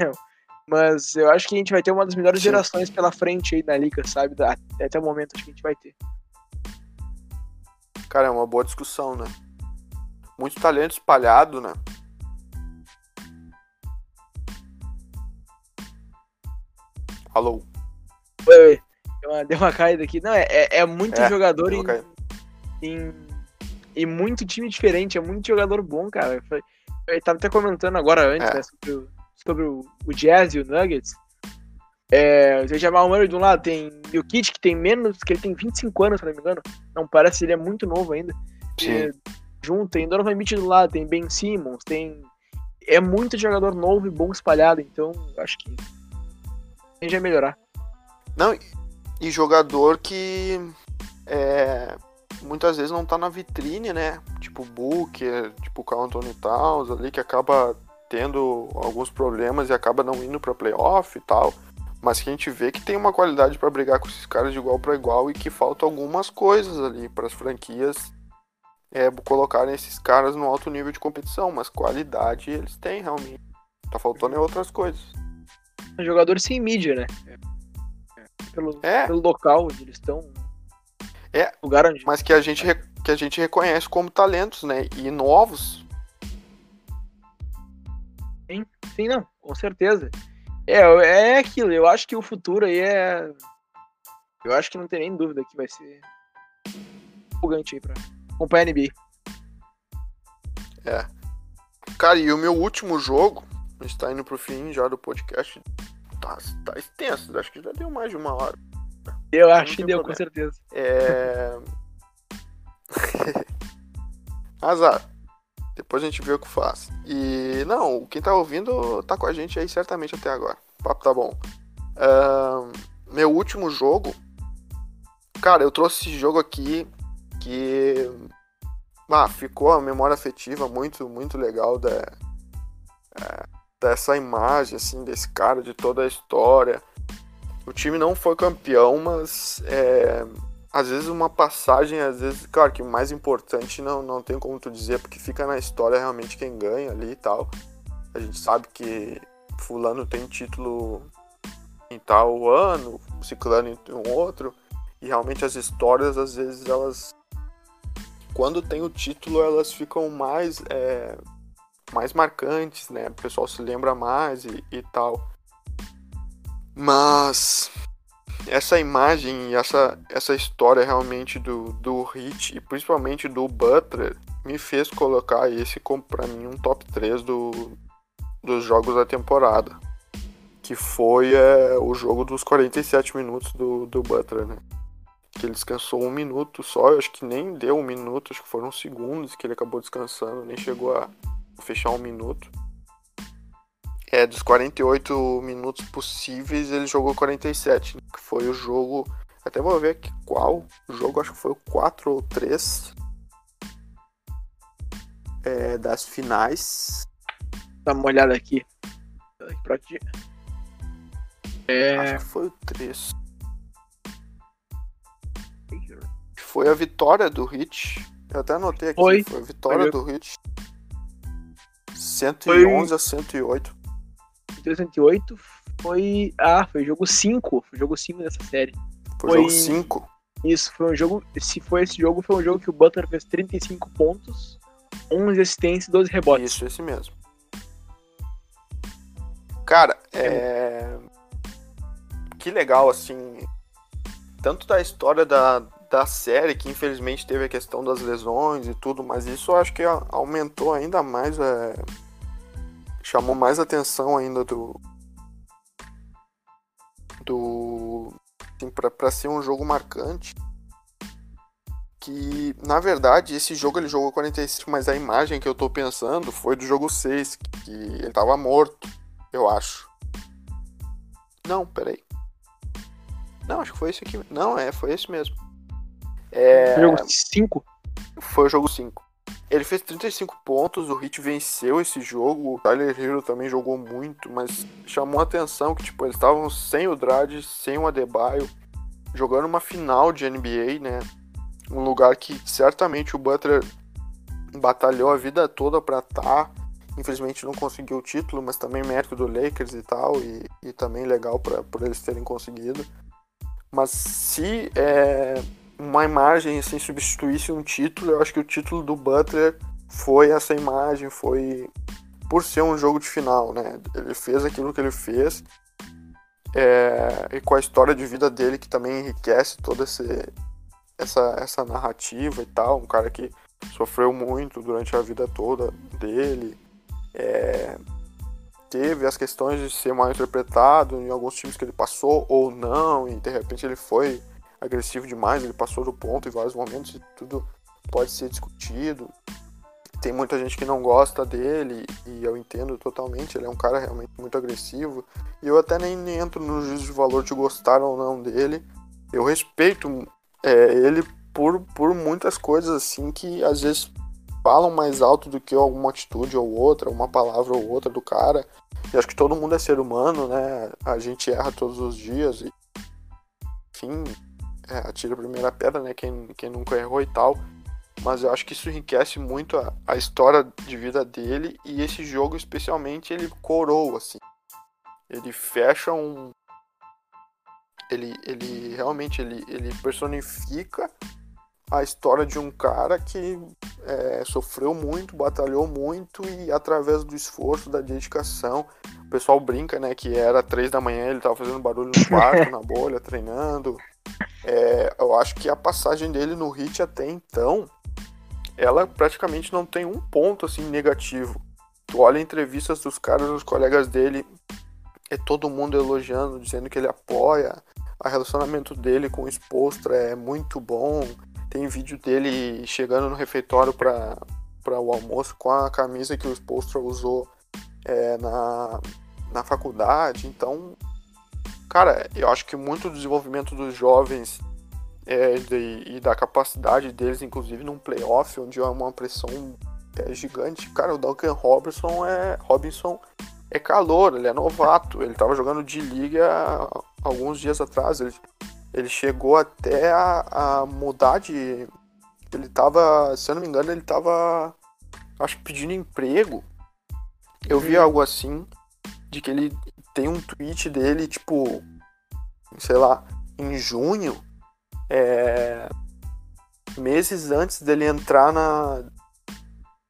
Não. Mas eu acho que a gente vai ter uma das melhores Sim. gerações pela frente aí na liga, sabe? Até o momento acho que a gente vai ter. Cara, é uma boa discussão, né? Muito talento espalhado, né? Alô? Oi, oi. Deu uma, deu uma caída aqui. Não, é, é, é muito é, jogador em, em, em, muito time diferente. É muito jogador bom, cara. Eu tava até comentando agora antes, é. né, sobre, o, sobre o, o, Jazz e o Nuggets. É, o Jamal Murray de um lado, tem o Kit que tem menos, que ele tem 25 anos, se não me engano. Não parece, ele é muito novo ainda. E, junto, tem Donovan Mitchell do lado, tem Ben Simmons, tem. É muito jogador novo e bom espalhado, então acho que tende a melhorar. Não, e jogador que é, muitas vezes não tá na vitrine, né? Tipo o Booker, tipo o Carl Anthony Towns ali, que acaba tendo alguns problemas e acaba não indo para playoff e tal. Mas que a gente vê que tem uma qualidade para brigar com esses caras de igual para igual e que falta algumas coisas ali para as franquias é, colocarem esses caras no alto nível de competição. Mas qualidade eles têm realmente. Tá faltando em outras coisas. Jogadores sem mídia, né? Pelo, é. pelo local onde eles estão, é, mas que a gente que a gente reconhece como talentos, né? E novos. Sim, sim, não, com certeza. É, é aquilo, eu acho que o futuro aí é. Eu acho que não tem nem dúvida que vai ser empolgante aí pra acompanhar a NBA. É. Cara, e o meu último jogo, a gente tá indo pro fim já do podcast. Tá, tá extenso, acho que já deu mais de uma hora. Eu acho que deu, problema. com certeza. É. Azar. Depois a gente vê o que faz. E não, quem tá ouvindo tá com a gente aí certamente até agora. O papo tá bom. Uh, meu último jogo. Cara, eu trouxe esse jogo aqui que. Ah, ficou a memória afetiva muito, muito legal da, é, dessa imagem, assim, desse cara, de toda a história. O time não foi campeão, mas é, às vezes uma passagem, às vezes, claro que o mais importante não, não tem como tu dizer, porque fica na história realmente quem ganha ali e tal. A gente sabe que fulano tem título em tal ano, ciclano em um outro, e realmente as histórias, às vezes, elas. Quando tem o título, elas ficam mais. É, mais marcantes, né? O pessoal se lembra mais e, e tal. Mas essa imagem e essa, essa história realmente do, do Hit e principalmente do Butler me fez colocar esse como para mim um top 3 do, dos jogos da temporada. Que foi é, o jogo dos 47 minutos do, do Butler, né? Que ele descansou um minuto só, eu acho que nem deu um minuto, acho que foram segundos que ele acabou descansando, nem chegou a fechar um minuto. É, dos 48 minutos possíveis, ele jogou 47, que foi o jogo. Até vou ver aqui qual. O jogo acho que foi o 4 ou 3 é, das finais. Dá uma olhada aqui. Pra ti. É... Acho que foi o 3. Foi a vitória do Hit. Eu até anotei aqui. Foi, foi a vitória foi. do Hit. 111 foi... a 108. 108 foi. Ah, foi jogo 5. Foi jogo 5 dessa série. Foi, foi jogo 5? Isso, foi um jogo. Se foi esse jogo, foi um jogo que o Butler fez 35 pontos, 11 assistências e 12 rebotes. Isso, esse mesmo. Cara, é. Que legal, assim. Tanto da história da, da série, que infelizmente teve a questão das lesões e tudo, mas isso eu acho que aumentou ainda mais. É chamou mais atenção ainda do. Do. Assim, para ser um jogo marcante. Que, na verdade, esse jogo ele jogou 45, mas a imagem que eu tô pensando foi do jogo 6, que ele tava morto, eu acho. Não, peraí. Não, acho que foi esse aqui. Não, é, foi esse mesmo. É... Jogo 5? Foi o jogo 5. Ele fez 35 pontos, o Heat venceu esse jogo. O Tyler Hero também jogou muito, mas chamou a atenção que tipo, eles estavam sem o Dredd, sem o Adebayo, jogando uma final de NBA, né? Um lugar que certamente o Butler batalhou a vida toda para estar. Tá. Infelizmente não conseguiu o título, mas também mérito do Lakers e tal, e, e também legal para por eles terem conseguido. Mas se é, uma imagem assim substituísse um título, eu acho que o título do Butler foi essa imagem, foi por ser um jogo de final, né? Ele fez aquilo que ele fez é, e com a história de vida dele que também enriquece toda esse, essa, essa narrativa e tal, um cara que sofreu muito durante a vida toda dele, é, teve as questões de ser mal interpretado em alguns times que ele passou ou não, e de repente ele foi agressivo demais, ele passou do ponto em vários momentos tudo pode ser discutido. Tem muita gente que não gosta dele e eu entendo totalmente, ele é um cara realmente muito agressivo. E eu até nem, nem entro no juízo de valor de gostar ou não dele. Eu respeito é, ele por, por muitas coisas assim que às vezes falam mais alto do que alguma atitude ou outra, uma palavra ou outra do cara. E acho que todo mundo é ser humano, né? A gente erra todos os dias e enfim, é, atira a primeira pedra, né? Quem, quem nunca errou e tal. Mas eu acho que isso enriquece muito a, a história de vida dele e esse jogo especialmente ele coroa, assim. Ele fecha um. Ele, ele realmente ele, ele personifica a história de um cara que é, sofreu muito, batalhou muito e através do esforço, da dedicação, o pessoal brinca, né, que era três da manhã ele tava fazendo barulho no quarto, na bolha, treinando, é, eu acho que a passagem dele no Hit até então ela praticamente não tem um ponto assim negativo. Tu olha entrevistas dos caras, dos colegas dele, é todo mundo elogiando, dizendo que ele apoia. O relacionamento dele com o Expostra é muito bom. Tem vídeo dele chegando no refeitório para o almoço com a camisa que o Expostra usou é, na, na faculdade. Então, cara, eu acho que muito do desenvolvimento dos jovens é, de, e da capacidade deles, inclusive num playoff, onde há uma pressão é, gigante. Cara, o Duncan Robinson é, Robinson é calor, ele é novato. Ele estava jogando de liga alguns dias atrás. Ele, ele chegou até a, a mudar de. Ele estava, se eu não me engano, ele estava, acho que pedindo emprego. Eu vi uhum. algo assim, de que ele tem um tweet dele, tipo, sei lá, em junho, é, meses antes dele entrar na.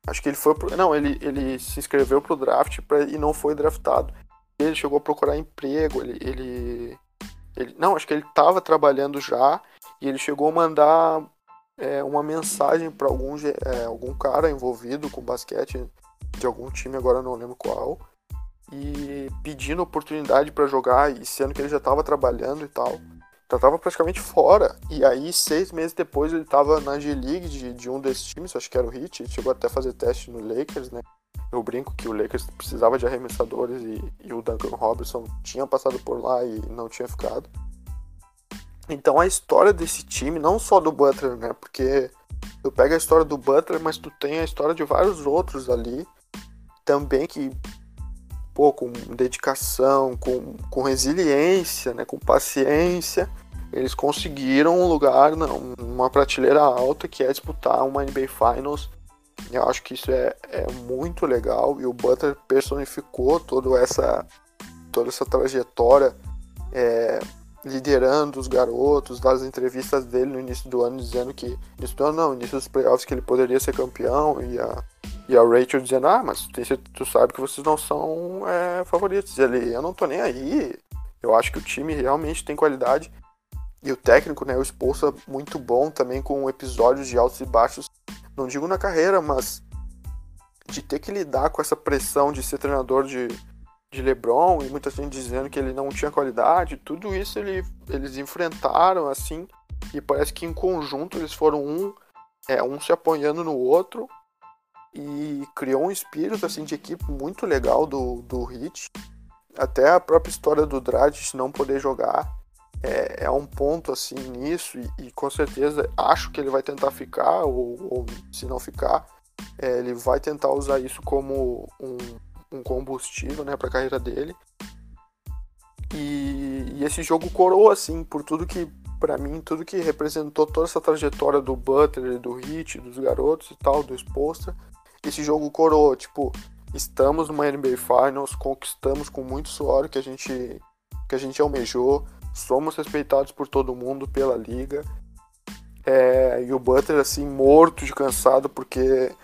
Acho que ele foi. Pro, não, ele, ele se inscreveu pro draft pra, e não foi draftado. Ele chegou a procurar emprego, ele, ele, ele. não, acho que ele estava trabalhando já e ele chegou a mandar é, uma mensagem para algum, é, algum cara envolvido com basquete de algum time, agora não lembro qual, e pedindo oportunidade para jogar, e sendo que ele já estava trabalhando e tal já tava praticamente fora. E aí, seis meses depois, ele tava na G-League de, de, um desses times, acho que era o Heat, chegou até a fazer teste no Lakers, né? Eu brinco que o Lakers precisava de arremessadores e, e o Duncan Robinson tinha passado por lá e não tinha ficado. Então a história desse time, não só do Butler, né? Porque tu pega a história do Butler, mas tu tem a história de vários outros ali também que pô, com dedicação, com, com resiliência, né, com paciência, eles conseguiram um lugar, não, uma prateleira alta que é disputar uma NBA Finals. Eu acho que isso é, é muito legal e o Butler personificou toda essa, toda essa trajetória é, liderando os garotos, das entrevistas dele no início do ano dizendo que, início do ano não, início dos playoffs que ele poderia ser campeão e a e a Rachel dizendo, ah, mas tu sabe que vocês não são é, favoritos. E ele, eu não tô nem aí. Eu acho que o time realmente tem qualidade. E o técnico, né, o Expulsa, muito bom também com episódios de altos e baixos. Não digo na carreira, mas de ter que lidar com essa pressão de ser treinador de, de LeBron e muita gente dizendo que ele não tinha qualidade. Tudo isso ele, eles enfrentaram assim. E parece que em conjunto eles foram um, é, um se apoiando no outro e criou um espírito assim de equipe muito legal do, do Hit. Até a própria história do Dragic não poder jogar é, é um ponto assim nisso e, e, com certeza acho que ele vai tentar ficar ou, ou se não ficar é, ele vai tentar usar isso como um, um combustível né, para a carreira dele. E, e, esse jogo coroa assim por tudo que para mim tudo que representou toda essa trajetória do Butler, do Hit, dos garotos e tal, do Exposta esse jogo coroou, tipo, estamos numa NBA Finals, conquistamos com muito suor que a gente que a gente almejou, somos respeitados por todo mundo, pela liga. É, e o Butler assim morto de cansado porque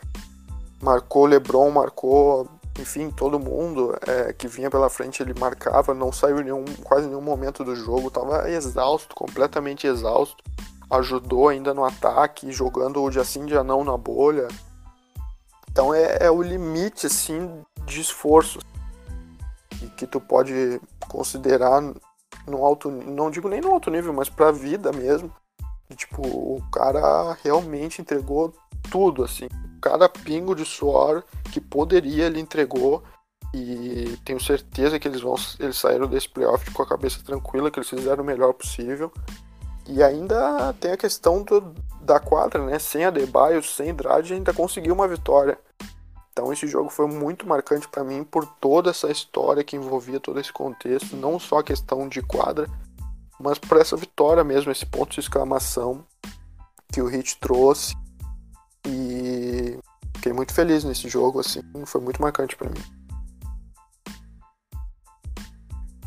marcou LeBron, marcou, enfim, todo mundo é, que vinha pela frente ele marcava, não saiu nenhum, quase nenhum momento do jogo, tava exausto, completamente exausto. Ajudou ainda no ataque, jogando o de assim de não na bolha. Então é, é o limite assim de esforço que tu pode considerar no alto, não digo nem no alto nível, mas para a vida mesmo. E, tipo, o cara realmente entregou tudo assim. Cada pingo de suor que poderia ele entregou e tenho certeza que eles vão eles saíram desse playoff com a cabeça tranquila, que eles fizeram o melhor possível. E ainda tem a questão do, da quadra, né? Sem Adebayo, sem Drade, ainda conseguiu uma vitória. Então esse jogo foi muito marcante para mim por toda essa história que envolvia todo esse contexto, não só a questão de quadra, mas por essa vitória mesmo, esse ponto de exclamação que o Hit trouxe. E fiquei muito feliz nesse jogo, assim, foi muito marcante para mim.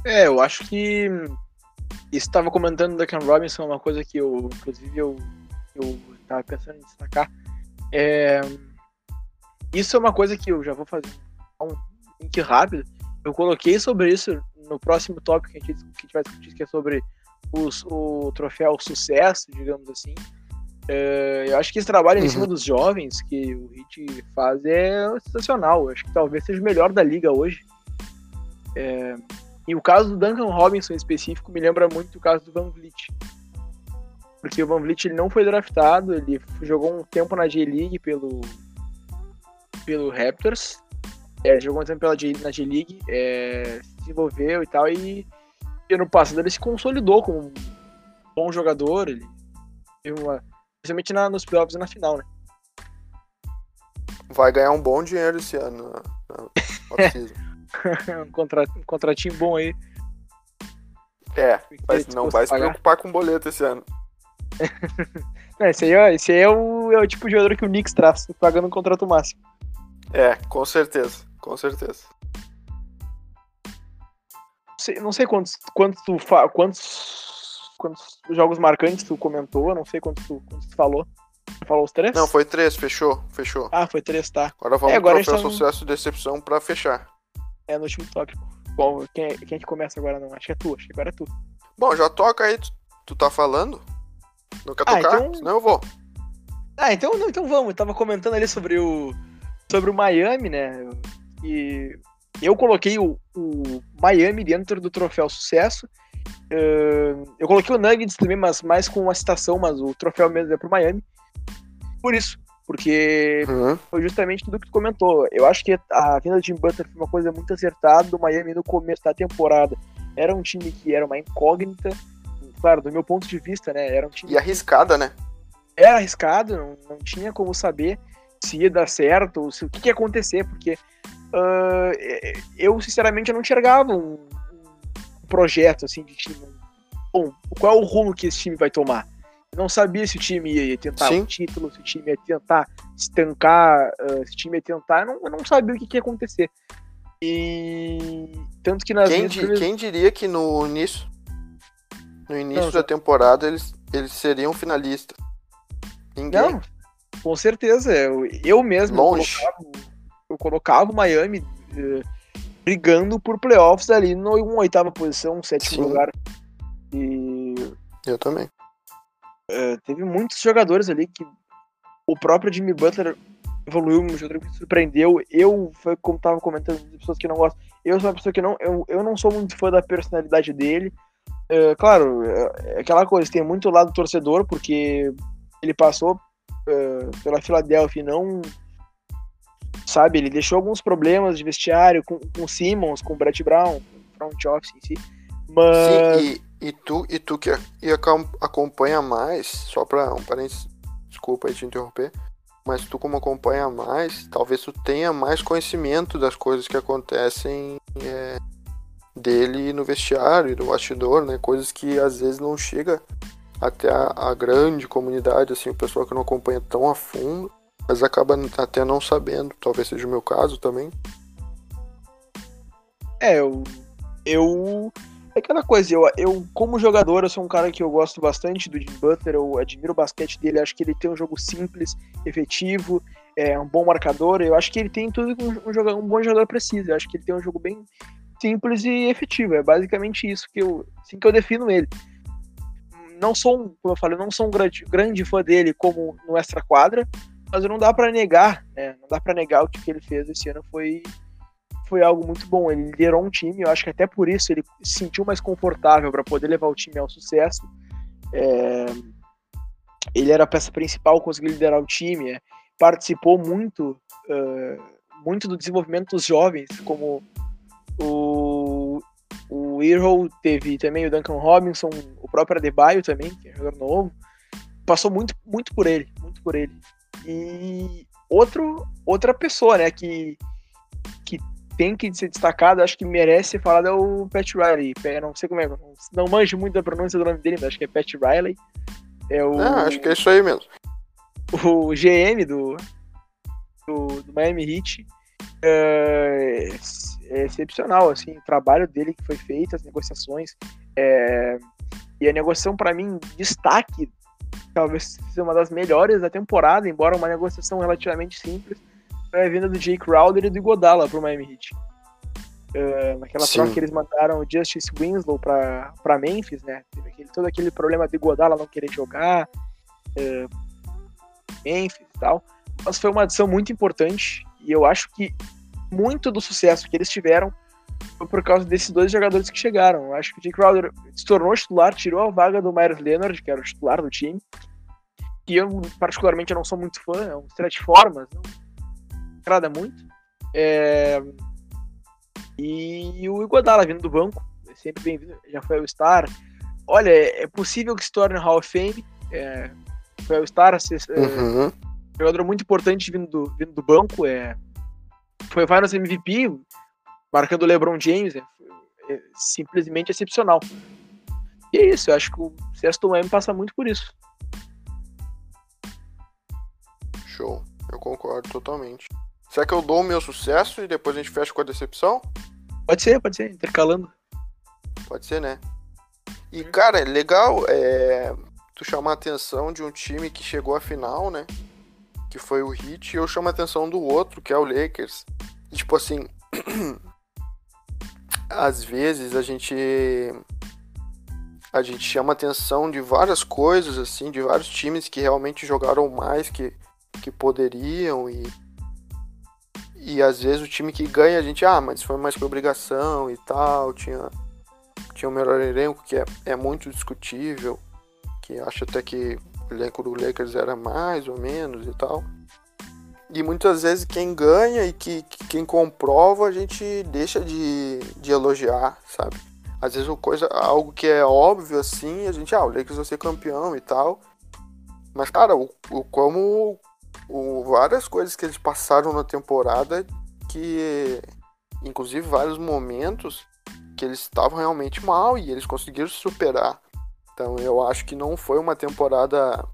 É, eu acho que estava comentando da Cam Robinson, uma coisa que eu, inclusive, eu, eu tava pensando em destacar. É, isso é uma coisa que eu já vou fazer um link rápido. Eu coloquei sobre isso no próximo tópico que a gente, que a gente vai discutir, que é sobre os, o troféu sucesso, digamos assim. Uh, eu acho que esse trabalho Uhum. em cima dos jovens que o Heat faz é sensacional. Eu acho que talvez seja o melhor da liga hoje. É, e o caso do Duncan Robinson em específico me lembra muito o caso do Van Vliet. Porque o Van Vliet ele não foi draftado, ele jogou um tempo na J-League pelo, pelo Raptors. É, jogou um tempo pela J, na J-League, é, se desenvolveu e tal, e, e ano passado ele se consolidou como um bom jogador. Ele teve uma, principalmente na, nos playoffs e na final, né? Vai ganhar um bom dinheiro esse ano na, off-season. um, contra, um contratinho bom aí. É, mas não vai se preocupar com boleto esse ano. É, esse aí, é- esse aí é, o, é o tipo de jogador que o Knicks traz, pagando um contrato máximo. É, com certeza, com certeza. Não sei, não sei quantos, quantos, tu fa, quantos, quantos jogos marcantes tu comentou, eu não sei quantos tu, quantos tu falou. Tu falou os três? Não, foi três, fechou, fechou. Ah, foi três, tá. Agora vamos É, agora pro troféu tá sucesso e decepção pra fechar. É no último tópico. Bom, quem, é- quem é que começa agora não? Acho que é tu, acho que agora é tu. Bom, já toca aí, tu, tu tá falando? Não quer Ah, tocar? então- Senão eu vou. Ah, então, não, então vamos. Eu tava comentando ali sobre o sobre o Miami, né? E eu coloquei o, o Miami dentro do troféu sucesso. Eh, eu coloquei o Nuggets também, mas mais com uma citação, mas o troféu mesmo é pro Miami. Por isso, porque Uhum. foi justamente tudo que tu comentou. Eu acho que a vinda de Jim Butler foi uma coisa muito acertada do Miami no começo da temporada. Era um time que era uma incógnita, claro, do meu ponto de vista, né? Era um time E arriscada, né? era arriscado, não, não tinha como saber se ia dar certo, ou se, o que, que ia acontecer, porque é- eu, sinceramente, eu não enxergava um projeto assim de time. Bom, qual é o rumo que esse time vai tomar? Eu não sabia se o time ia tentar Sim. um título, se o time ia tentar estancar, ah, se o time ia tentar, eu não, eu não sabia o que, que ia acontecer. E tanto que nas Quem, di- primeiras- quem diria que no início, no início Não, da temporada eles, eles seriam finalistas? Ninguém. Não, com certeza. Eu, eu mesmo eu Longe. colocava, eu colocava o Miami eh, brigando por playoffs ali no uma oitava posição, um sétimo Sim. lugar. E Eu também. eh, teve muitos jogadores ali que o próprio Jimmy Butler evoluiu, um jogador que me surpreendeu. Eu, foi como tava comentando, pessoas que não gostam. Eu sou uma pessoa que não. Eu, eu não sou muito fã da personalidade dele. Eh, claro, é aquela coisa, tem muito lado torcedor, porque ele passou pela Filadélfia e não. Sabe, ele deixou alguns problemas de vestiário com, com o Simmons, com o Brett Brown, com o front office em si. Mas. Sim, e, e tu, e tu que e acom- acompanha mais, só pra um parênteses, desculpa aí te interromper, mas tu como acompanha mais, talvez tu tenha mais conhecimento das coisas que acontecem é, dele no vestiário e no bastidor, né? Coisas que às vezes não chega até a, a grande comunidade, assim, o pessoal que não acompanha tão a fundo, mas acaba até não sabendo, talvez seja o meu caso também. É, eu. Eu. É aquela coisa, eu, eu, como jogador, eu sou um cara que eu gosto bastante do Jim Butler, eu admiro o basquete dele, acho que ele tem um jogo simples, efetivo, é um bom marcador, eu acho que ele tem tudo que um, um, um bom jogador precisa, eu acho que ele tem um jogo bem simples e efetivo, é basicamente isso que eu, assim que eu defino ele. Não sou, um, como eu falei, não sou um grande, grande fã dele como no extra quadra, mas não dá para negar, né? Não dá para negar o que, ele fez esse ano foi foi algo muito bom. Ele liderou um time, eu acho que até por isso ele se sentiu mais confortável para poder levar o time ao sucesso. É... Ele era a peça principal, conseguiu liderar o time, é... participou muito, uh, muito do desenvolvimento dos jovens, como o, o Hero, teve também o Duncan Robinson, o próprio Adebayo também, que é jogador novo. Passou muito, muito por ele, muito por ele. E outro, outra pessoa, né, que, que tem que ser destacado, acho que merece ser falado é o Pat Riley. Eu não sei como é, não manjo muito da pronúncia do nome dele, mas acho que é Pat Riley. É o, Ah, acho que é isso aí mesmo. O GM do, do, do Miami Heat. É, é, excepcional, assim, o trabalho dele que foi feito, as negociações. É, e a negociação, para mim, destaque, talvez seja uma das melhores da temporada, embora uma negociação relativamente simples foi a vinda do Jake Crowder e do Godala pro Miami Heat. Uh, naquela Sim. troca que eles mandaram o Justice Winslow pra Memphis, né? Teve aquele, todo aquele problema de Godala não querer jogar. Uh, Memphis e tal, mas foi uma adição muito importante e eu acho que muito do sucesso que eles tiveram foi por causa desses dois jogadores que chegaram. Acho que o Jake Crowder se tornou titular, tirou a vaga do Myers Leonard, que era o titular do time, que eu particularmente eu não sou muito fã, é um stretch formas, não agrada muito. É... E o Iguodala vindo do banco, é sempre bem-vindo, já foi ao Star. Olha, é possível que se torne Hall of Fame, é... foi ao Star, é... uhum. jogador muito importante vindo do, vindo do banco, é... foi Finals MVP, marcando o LeBron James, é... é simplesmente excepcional. E é isso, eu acho que o Sexto Miami passa muito por isso. Show, eu concordo totalmente. Será que eu dou o meu sucesso e depois a gente fecha com a decepção? Pode ser, pode ser, intercalando. Pode ser, né? E, cara, é legal é, tu chamar a atenção de um time que chegou à final, né? Que foi o Heat, e eu chamo a atenção do outro, que é o Lakers. E, tipo assim, às vezes a gente a gente chama atenção de várias coisas assim, de vários times que realmente jogaram mais que, que poderiam e e às vezes o time que ganha a gente, ah, mas foi mais por obrigação e tal, tinha, tinha o melhor elenco, que é, é muito discutível, que acho até que o elenco do Lakers era mais ou menos e tal. E muitas vezes quem ganha e que, que quem comprova a gente deixa de, de elogiar, sabe? Às vezes o coisa, algo que é óbvio assim, a gente, ah, o Lakers vai ser campeão e tal. Mas, cara, o, o como o, várias coisas que eles passaram na temporada que, inclusive, vários momentos que eles estavam realmente mal e eles conseguiram superar. Então eu acho que não foi uma temporada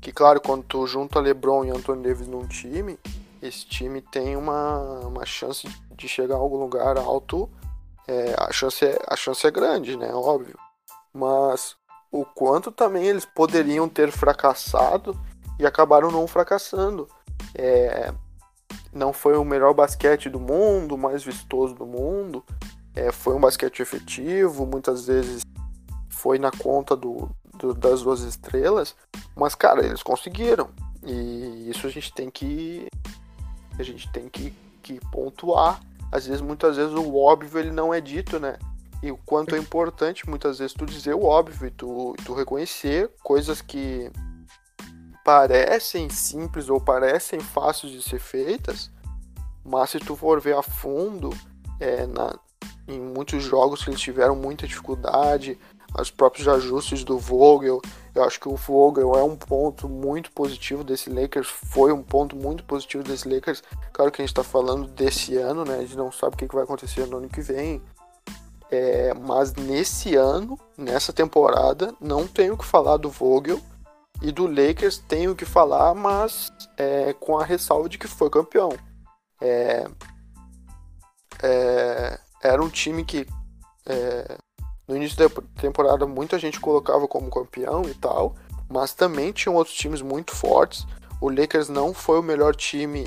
que, claro, quando tu junta LeBron e Anthony Davis num time, esse time tem uma, uma chance de chegar a algum lugar alto. É, a, chance é, a chance é grande, né? Óbvio. Mas o quanto também eles poderiam ter fracassado e acabaram não fracassando. É, não foi o melhor basquete do mundo, o mais vistoso do mundo. É, foi um basquete efetivo, muitas vezes foi na conta do, do, das duas estrelas, mas cara, eles conseguiram. E isso a gente tem que a gente tem que, que pontuar. Às vezes, muitas vezes o óbvio ele não é dito, né? E o quanto é importante muitas vezes tu dizer o óbvio e tu, tu reconhecer coisas que parecem simples ou parecem fáceis de ser feitas, mas se tu for ver a fundo, é, na, em muitos jogos que eles tiveram muita dificuldade, os próprios ajustes do Vogel, eu acho que o Vogel é um ponto muito positivo desse Lakers, foi um ponto muito positivo desse Lakers. Claro que a gente está falando desse ano, né? A gente não sabe o que vai acontecer no ano que vem. É, mas nesse ano, nessa temporada, não tenho que falar do Vogel e do Lakers tenho que falar, mas é, com a ressalva de que foi campeão. É, é, era um time que é, no início da temporada muita gente colocava como campeão e tal, mas também tinham outros times muito fortes. O Lakers não foi o melhor time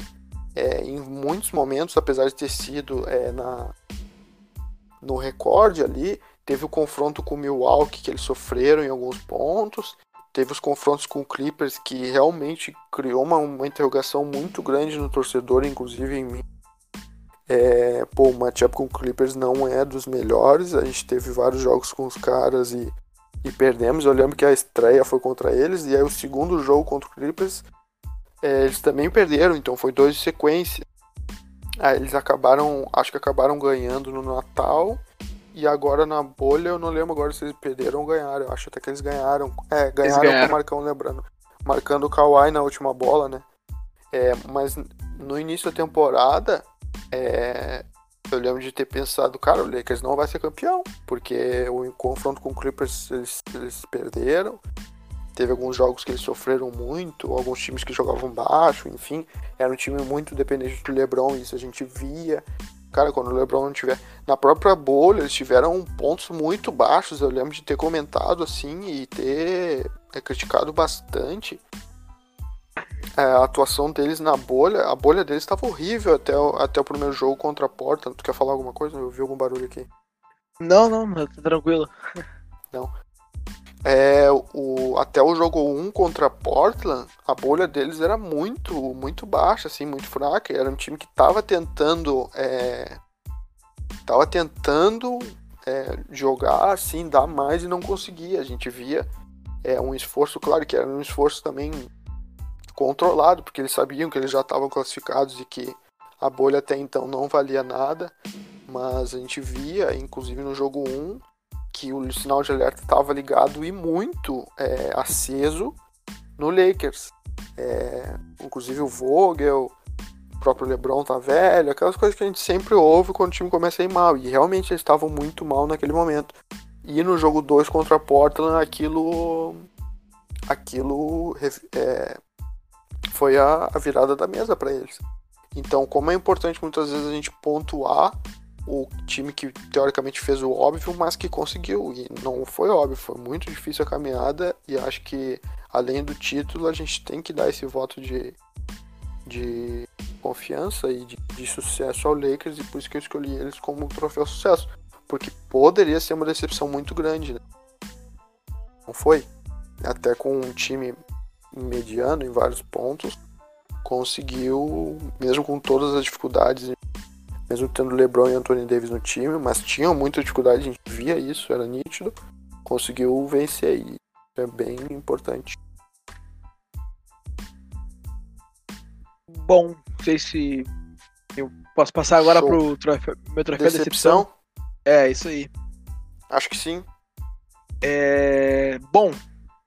é, em muitos momentos, apesar de ter sido é, na, no recorde ali. Teve o confronto com o Milwaukee que eles sofreram em alguns pontos teve os confrontos com o Clippers que realmente criou uma, uma interrogação muito grande no torcedor, inclusive em mim. É, pô, o matchup com o Clippers não é dos melhores. A gente teve vários jogos com os caras e, e perdemos. Eu lembro que a estreia foi contra eles, e aí o segundo jogo contra o Clippers é, eles também perderam, então foi dois de sequência. Aí eles acabaram, acho que acabaram ganhando no Natal e agora na bolha, eu não lembro agora se eles perderam ou ganharam. Eu acho até que eles ganharam. É, ganharam, ganharam. com o Marcão, lembrando. Marcando o Kawhi na última bola, né? É, mas no início da temporada, é, eu lembro de ter pensado, cara, o Lakers não vai ser campeão, porque o confronto com o Clippers eles, eles perderam. Teve alguns jogos que eles sofreram muito, alguns times que jogavam baixo, enfim. Era um time muito dependente do LeBron, isso a gente via. Cara, quando o LeBron não tiver. Na própria bolha, eles tiveram pontos muito baixos. Eu lembro de ter comentado assim e ter é, criticado bastante a atuação deles na bolha. A bolha deles estava horrível até o, até o primeiro jogo contra a Porta. Tu quer falar alguma coisa? Eu ouvi algum barulho aqui. Não, não, tá tranquilo. Não. é, o, até o jogo 1 contra Portland, a bolha deles era muito, muito baixa, assim, muito fraca. Era um time que estava tentando. É, tava tentando é, jogar, assim, dar mais e não conseguia. A gente via é, um esforço, claro que era um esforço também controlado, porque eles sabiam que eles já estavam classificados e que a bolha até então não valia nada. Mas a gente via, inclusive no jogo 1, que o sinal de alerta estava ligado e muito é, aceso no Lakers. É, inclusive o Vogel, o próprio LeBron tá velho, aquelas coisas que a gente sempre ouve quando o time começa a ir mal. E realmente eles estavam muito mal naquele momento. E no jogo 2 contra Portland, aquilo. Aquilo é, foi a, a virada da mesa para eles. Então, como é importante muitas vezes a gente pontuar o time que teoricamente fez o óbvio, mas que conseguiu. E não foi óbvio, foi muito difícil a caminhada. E acho que além do título, a gente tem que dar esse voto de, de confiança e de, de sucesso ao Lakers. E por isso que eu escolhi eles como troféu sucesso. Porque poderia ser uma decepção muito grande. Né? Não foi? Até com um time mediano em vários pontos, conseguiu, mesmo com todas as dificuldades mesmo tendo LeBron e Anthony Davis no time, mas tinham muita dificuldade, a gente via isso, era nítido, conseguiu vencer e é bem importante. Bom, não sei se eu posso passar agora Show. pro troféu, meu troféu decepção. decepção. É, isso aí. Acho que sim. É... Bom,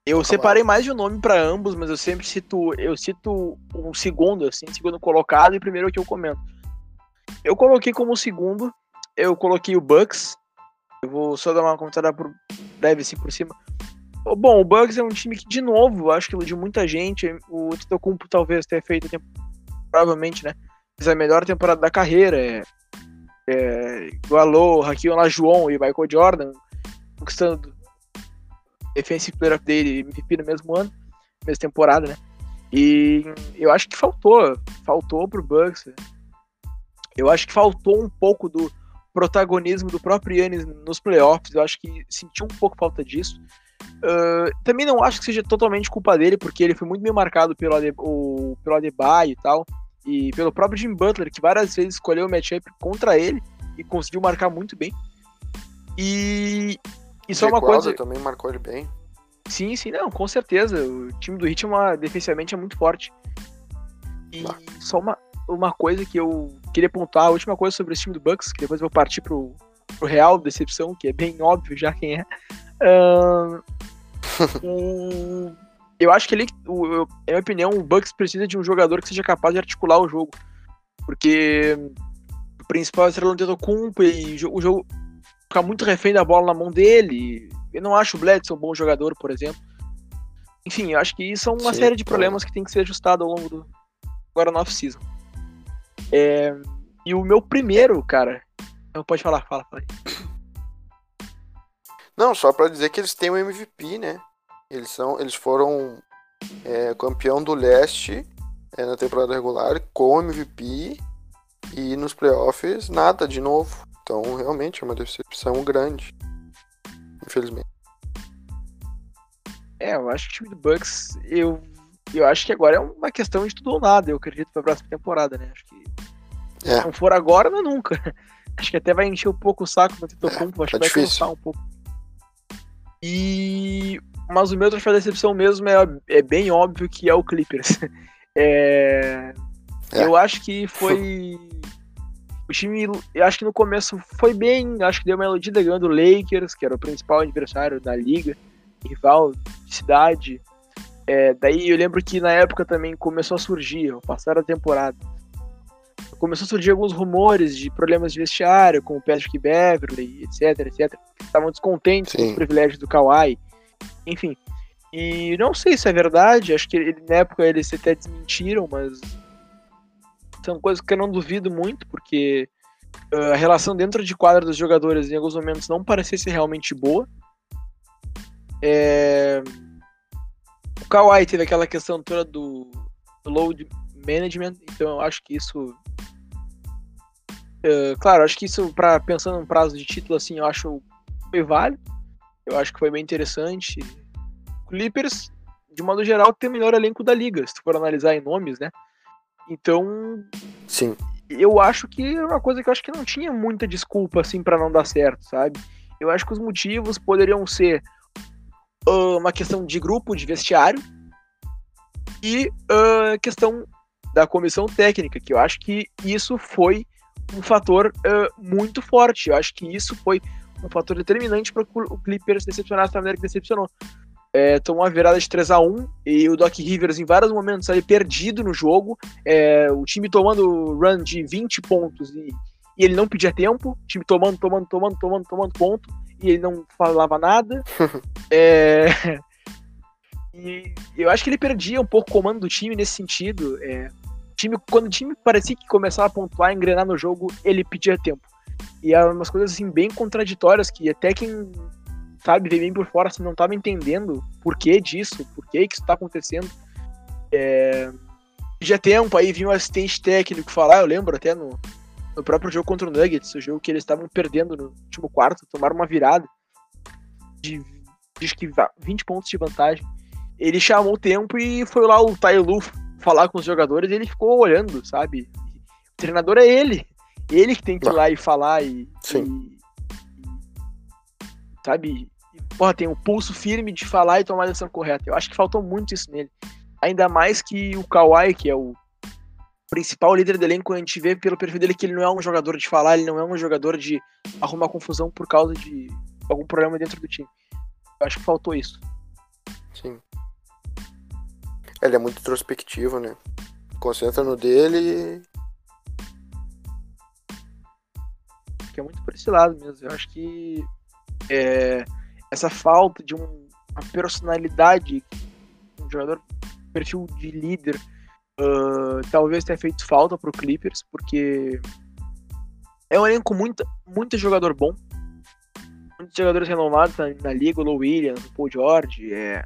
eu separei mais de um nome para ambos, mas eu sempre cito, eu cito um segundo, assim, segundo colocado e primeiro que eu comento. Eu coloquei como segundo, eu coloquei o Bucks. Eu vou só dar uma comentada por breve assim por cima. Bom, o Bucks é um time que, de novo, acho que iludiu muita gente. O Titocumpo talvez tenha feito, provavelmente, né? Fez a melhor temporada da carreira. É, é, igualou Hakim Olajuwon e Michael Jordan, conquistando Defensive Player of the Year MVP no mesmo ano, mesma temporada, né? E eu acho que faltou, faltou pro Bucks. Eu acho que faltou um pouco do protagonismo do próprio Yannis nos playoffs. Eu acho que sentiu um pouco falta disso. Uh, também não acho que seja totalmente culpa dele, porque ele foi muito bem marcado pelo, Ade, o, pelo Adebayo e tal, e pelo próprio Jim Butler, que várias vezes escolheu o matchup contra ele e conseguiu marcar muito bem. E, e só uma coisa. também marcou ele bem. Sim, sim, não, com certeza. O time do Heat é uma, defensivamente é muito forte. E só uma, uma coisa que eu queria pontuar, a última coisa sobre esse time do Bucks, que depois eu vou partir pro, pro real decepção, que é bem óbvio já quem é. Uh, um, eu acho que ele, o, eu, na minha opinião, o Bucks precisa de um jogador que seja capaz de articular o jogo. Porque o principal é o Antetokounmpo e o jogo ficar muito refém da bola na mão dele. Eu não acho o Bledson um bom jogador, por exemplo. Enfim, eu acho que isso é uma Sim, série de problemas que tem que ser ajustado ao longo do agora no off-season. É, e o meu primeiro, cara. Não pode falar, fala, fala aí. Não, só para dizer que eles têm o um MVP, né? Eles são, eles foram é, campeão do leste é, na temporada regular com MVP e nos playoffs nada de novo. Então realmente é uma decepção grande, infelizmente. É, eu acho que o time do Bucks, eu eu acho que agora é uma questão de tudo ou nada, eu acredito, pra próxima temporada, né? Acho que é. se não for agora, não é nunca. Acho que até vai encher um pouco o saco do Titocumpo, é, acho tá que vai cansar um pouco. E... Mas o meu de decepção mesmo é, é bem óbvio que é o Clippers. É... É. Eu acho que foi. O time, eu acho que no começo foi bem, acho que deu uma iludida ganhando o Lakers, que era o principal adversário da liga, rival de cidade. É, daí eu lembro que na época também começou a surgir, ao passar a temporada, começou a surgir alguns rumores de problemas de vestiário, com o Patrick Beverly, etc, etc. Estavam descontentes Sim. com os privilégios do Kawhi, enfim. E não sei se é verdade, acho que ele, na época eles até desmentiram, mas são coisas que eu não duvido muito, porque uh, a relação dentro de quadra dos jogadores em alguns momentos não parecia ser realmente boa. É o Kawhi teve aquela questão toda do, load management, então eu acho que isso. Uh, claro, acho que isso, pensando num prazo de título, assim, eu acho foi válido. Eu acho que foi bem interessante. Clippers, de modo geral, tem o melhor elenco da liga, se tu for analisar em nomes, né? Então. Sim. Eu acho que é uma coisa que eu acho que não tinha muita desculpa, assim, para não dar certo, sabe? Eu acho que os motivos poderiam ser uh, uma questão de grupo, de vestiário, e uh, questão da comissão técnica, que eu acho que isso foi um fator uh, muito forte. Eu acho que isso foi um fator determinante para o Clippers decepcionar da maneira que decepcionou. É, tomou uma virada de 3 a 1 e o Doc Rivers em vários momentos ali perdido no jogo, é, o time tomando run de 20 pontos e, e, ele não pedia tempo, o time tomando, tomando, tomando, tomando, tomando ponto e ele não falava nada. é, e eu acho que ele perdia um pouco o comando do time nesse sentido. É, time, quando o time parecia que começava a pontuar, engrenar no jogo, ele pedia tempo. E eram umas coisas assim bem contraditórias que até quem sabe, veio bem por fora, assim, não estava entendendo por que disso, por que, que isso está acontecendo. É... Já tempo, aí vinha um assistente técnico falar, eu lembro até no, no próprio jogo contra o Nuggets, o jogo que eles estavam perdendo no último quarto, tomaram uma virada de acho que 20 pontos de vantagem. Ele chamou o tempo e foi lá o Tailu falar com os jogadores e ele ficou olhando, sabe? O treinador é ele. Ele que tem que ir lá e falar e. Sim. E, sabe? Porra, tem o pulso firme de falar e tomar a decisão correta. Eu acho que faltou muito isso nele. Ainda mais que o Kawhi, que é o principal líder do elenco, a gente vê pelo perfil dele que ele não é um jogador de falar, ele não é um jogador de arrumar confusão por causa de algum problema dentro do time. Eu acho que faltou isso. Sim. Ele é muito introspectivo, né? Concentra no dele que é muito por esse lado mesmo. Eu acho que é, essa falta de um, uma personalidade, um jogador perfil de líder, uh, talvez tenha feito falta pro Clippers, porque é um elenco com muita, muito jogador bom, muitos jogadores renomados na, na liga, o Low Williams, o Paul George, é...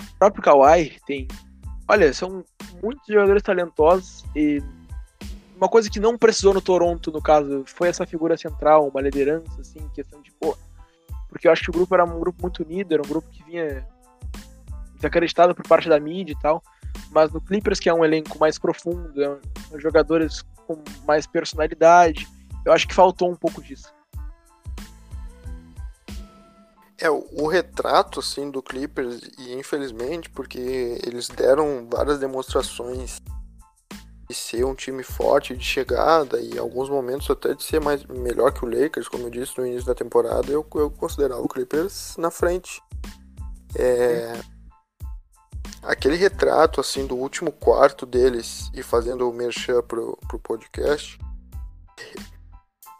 o próprio Kawhi tem. Olha, são muitos jogadores talentosos e uma coisa que não precisou no Toronto, no caso, foi essa figura central, uma liderança, assim, questão de, pô, porque eu acho que o grupo era um grupo muito unido, era um grupo que vinha desacreditado por parte da mídia e tal. Mas no Clippers, que é um elenco mais profundo, é um, jogadores com mais personalidade, eu acho que faltou um pouco disso. É, o, retrato, assim, do Clippers, e infelizmente, porque eles deram várias demonstrações de ser um time forte de chegada e em alguns momentos até de ser mais melhor que o Lakers, como eu disse no início da temporada, eu, eu considerava o Clippers na frente. É, aquele retrato assim do último quarto deles e fazendo o merchan pro, pro podcast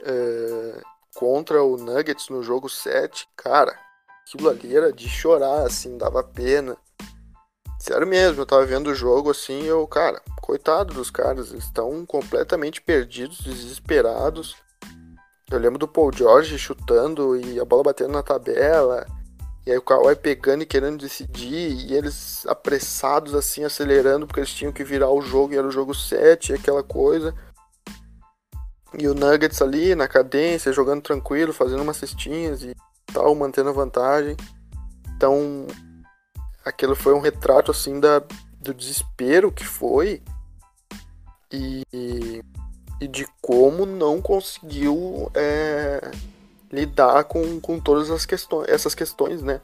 é, contra o Nuggets no jogo 7, cara, aquilo ali era de chorar, assim, dava pena. Sério mesmo, eu tava vendo o jogo assim, eu, cara, coitado dos caras, eles estão completamente perdidos, desesperados. Eu lembro do Paul George chutando e a bola batendo na tabela. E aí o Kawhi pegando e querendo decidir, e eles apressados assim, acelerando, porque eles tinham que virar o jogo, e era o jogo 7, aquela coisa. E o Nuggets ali na cadência, jogando tranquilo, fazendo umas cestinhas e tal, mantendo a vantagem. Então, aquilo foi um retrato assim da, do desespero que foi e, e de como não conseguiu é, lidar com, com todas as questões, essas questões, né?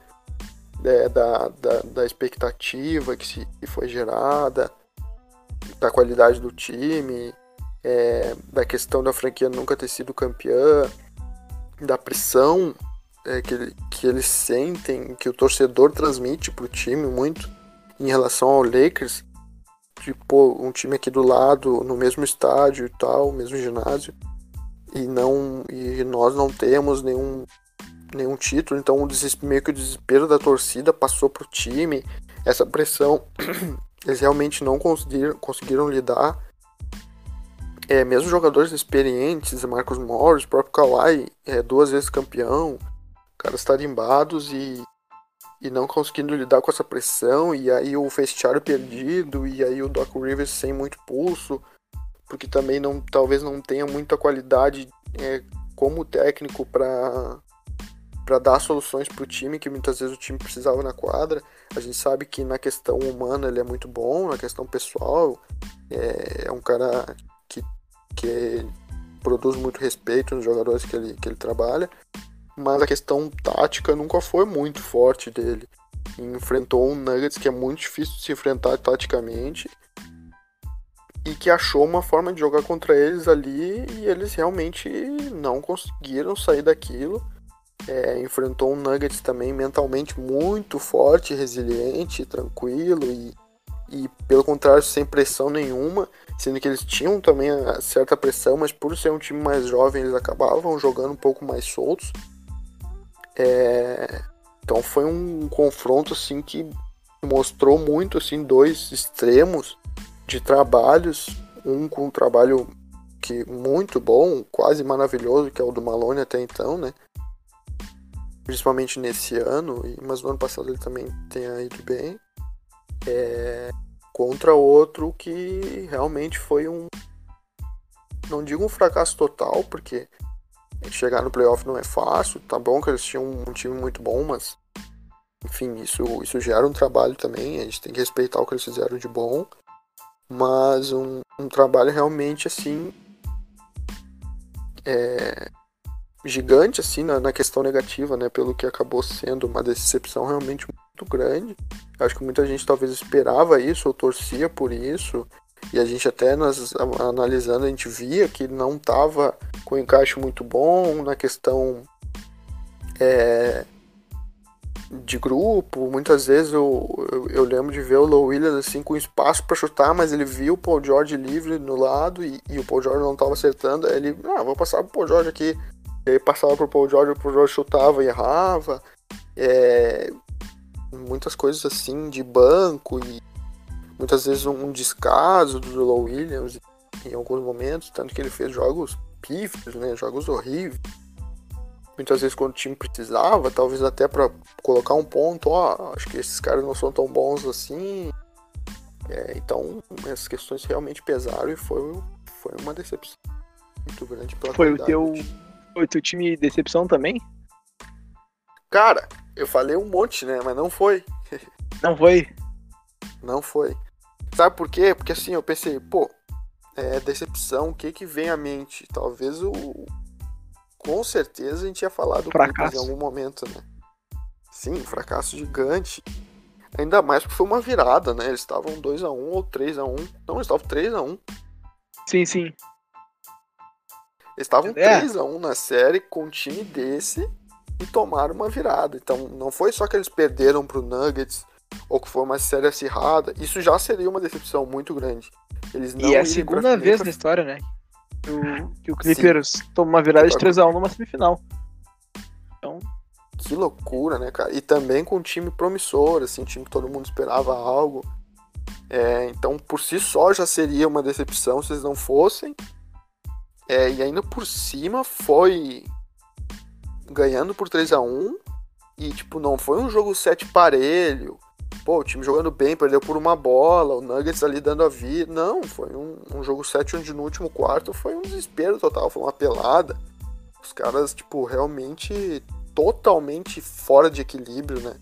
É, da, da, da, expectativa que, se, que foi gerada, da qualidade do time, é, da questão da franquia nunca ter sido campeã, da pressão é, que, que eles sentem, que o torcedor transmite pro time muito em relação ao Lakers, tipo, um time aqui do lado, no mesmo estádio e tal, mesmo ginásio, e não e nós não temos nenhum nenhum título, então o meio que o desespero da torcida passou pro time, essa pressão eles realmente não conseguiram, conseguiram lidar. É, mesmo jogadores experientes, Marcos Morris, próprio Kawhi, é, duas vezes campeão, caras tarimbados e, e não conseguindo lidar com essa pressão, e aí o vestiário perdido, e aí o Doc Rivers sem muito pulso, porque também não talvez não tenha muita qualidade é, como técnico para para dar soluções para o time que muitas vezes o time precisava na quadra. A gente sabe que na questão humana ele é muito bom, na questão pessoal é, é um cara que, que produz muito respeito nos jogadores que ele, que ele trabalha, mas a questão tática nunca foi muito forte dele. Enfrentou um Nuggets que é muito difícil de se enfrentar taticamente e que achou uma forma de jogar contra eles ali e eles realmente não conseguiram sair daquilo. É, enfrentou um Nuggets também mentalmente muito forte, resiliente, tranquilo e, e pelo contrário sem pressão nenhuma, sendo que eles tinham também certa pressão, mas por ser um time mais jovem eles acabavam jogando um pouco mais soltos. É, então foi um confronto assim que mostrou muito assim dois extremos de trabalhos, um com um trabalho que muito bom, quase maravilhoso, que é o do Malone até então, né? Principalmente nesse ano, mas no ano passado ele também tenha ido bem. É, contra outro que realmente foi um. Não digo um fracasso total, porque chegar no playoff não é fácil. Tá bom que eles tinham um time muito bom, mas enfim, isso, isso gera um trabalho também. A gente tem que respeitar o que eles fizeram de bom mas um, um trabalho realmente assim é, gigante assim na, na, questão negativa, né? Pelo que acabou sendo uma decepção realmente muito grande. Acho que muita gente talvez esperava isso ou torcia por isso. E a gente até nas, analisando a gente via que não estava com encaixe muito bom na questão é, de grupo, muitas vezes eu, eu, eu, lembro de ver o Low Williams assim com espaço para chutar, mas ele viu o Paul George livre no lado e, e o Paul George não estava acertando, ele, ah, vou passar pro Paul George aqui. E aí passava pro Paul George, o Paul George chutava e errava. É, muitas coisas assim de banco e muitas vezes um descaso do Low Williams em alguns momentos, tanto que ele fez jogos pífios, né, jogos horríveis muitas vezes quando o time precisava, talvez até para colocar um ponto, ó, acho que esses caras não são tão bons assim. É, então, essas questões realmente pesaram e foi, foi uma decepção muito grande pela Foi o teu foi o teu time decepção também? Cara, eu falei um monte, né, mas não foi. Não foi? Não foi. Sabe por quê? Porque assim, eu pensei, pô, é decepção, o que que vem à mente? Talvez o com certeza a gente ia falar do fracasso. em algum momento, né? Sim, fracasso gigante. Ainda mais porque foi uma virada, né? Eles estavam 2x1 um, ou 3x1. Não, eles estavam 3x1. Sim, sim. Eles estavam é. 3x1 na série com um time desse e tomaram uma virada. Então não foi só que eles perderam pro Nuggets ou que foi uma série acirrada. Isso já seria uma decepção muito grande. Eles não e é a segunda vez pra... na história, né? que o, que o Clippers Sim. toma uma virada de 3x1 numa semifinal. Então. Que loucura, né, cara? E também com um time promissor, assim, um time que todo mundo esperava algo. É, então, por si só, já seria uma decepção se eles não fossem. É, e ainda por cima foi ganhando por 3 a 1 E, tipo, não foi um jogo 7 parelho pô, o time jogando bem, perdeu por uma bola, o Nuggets ali dando a vida. Não, foi um, um jogo 7 onde no último quarto foi um desespero total, foi uma pelada. Os caras, tipo, realmente totalmente fora de equilíbrio, né?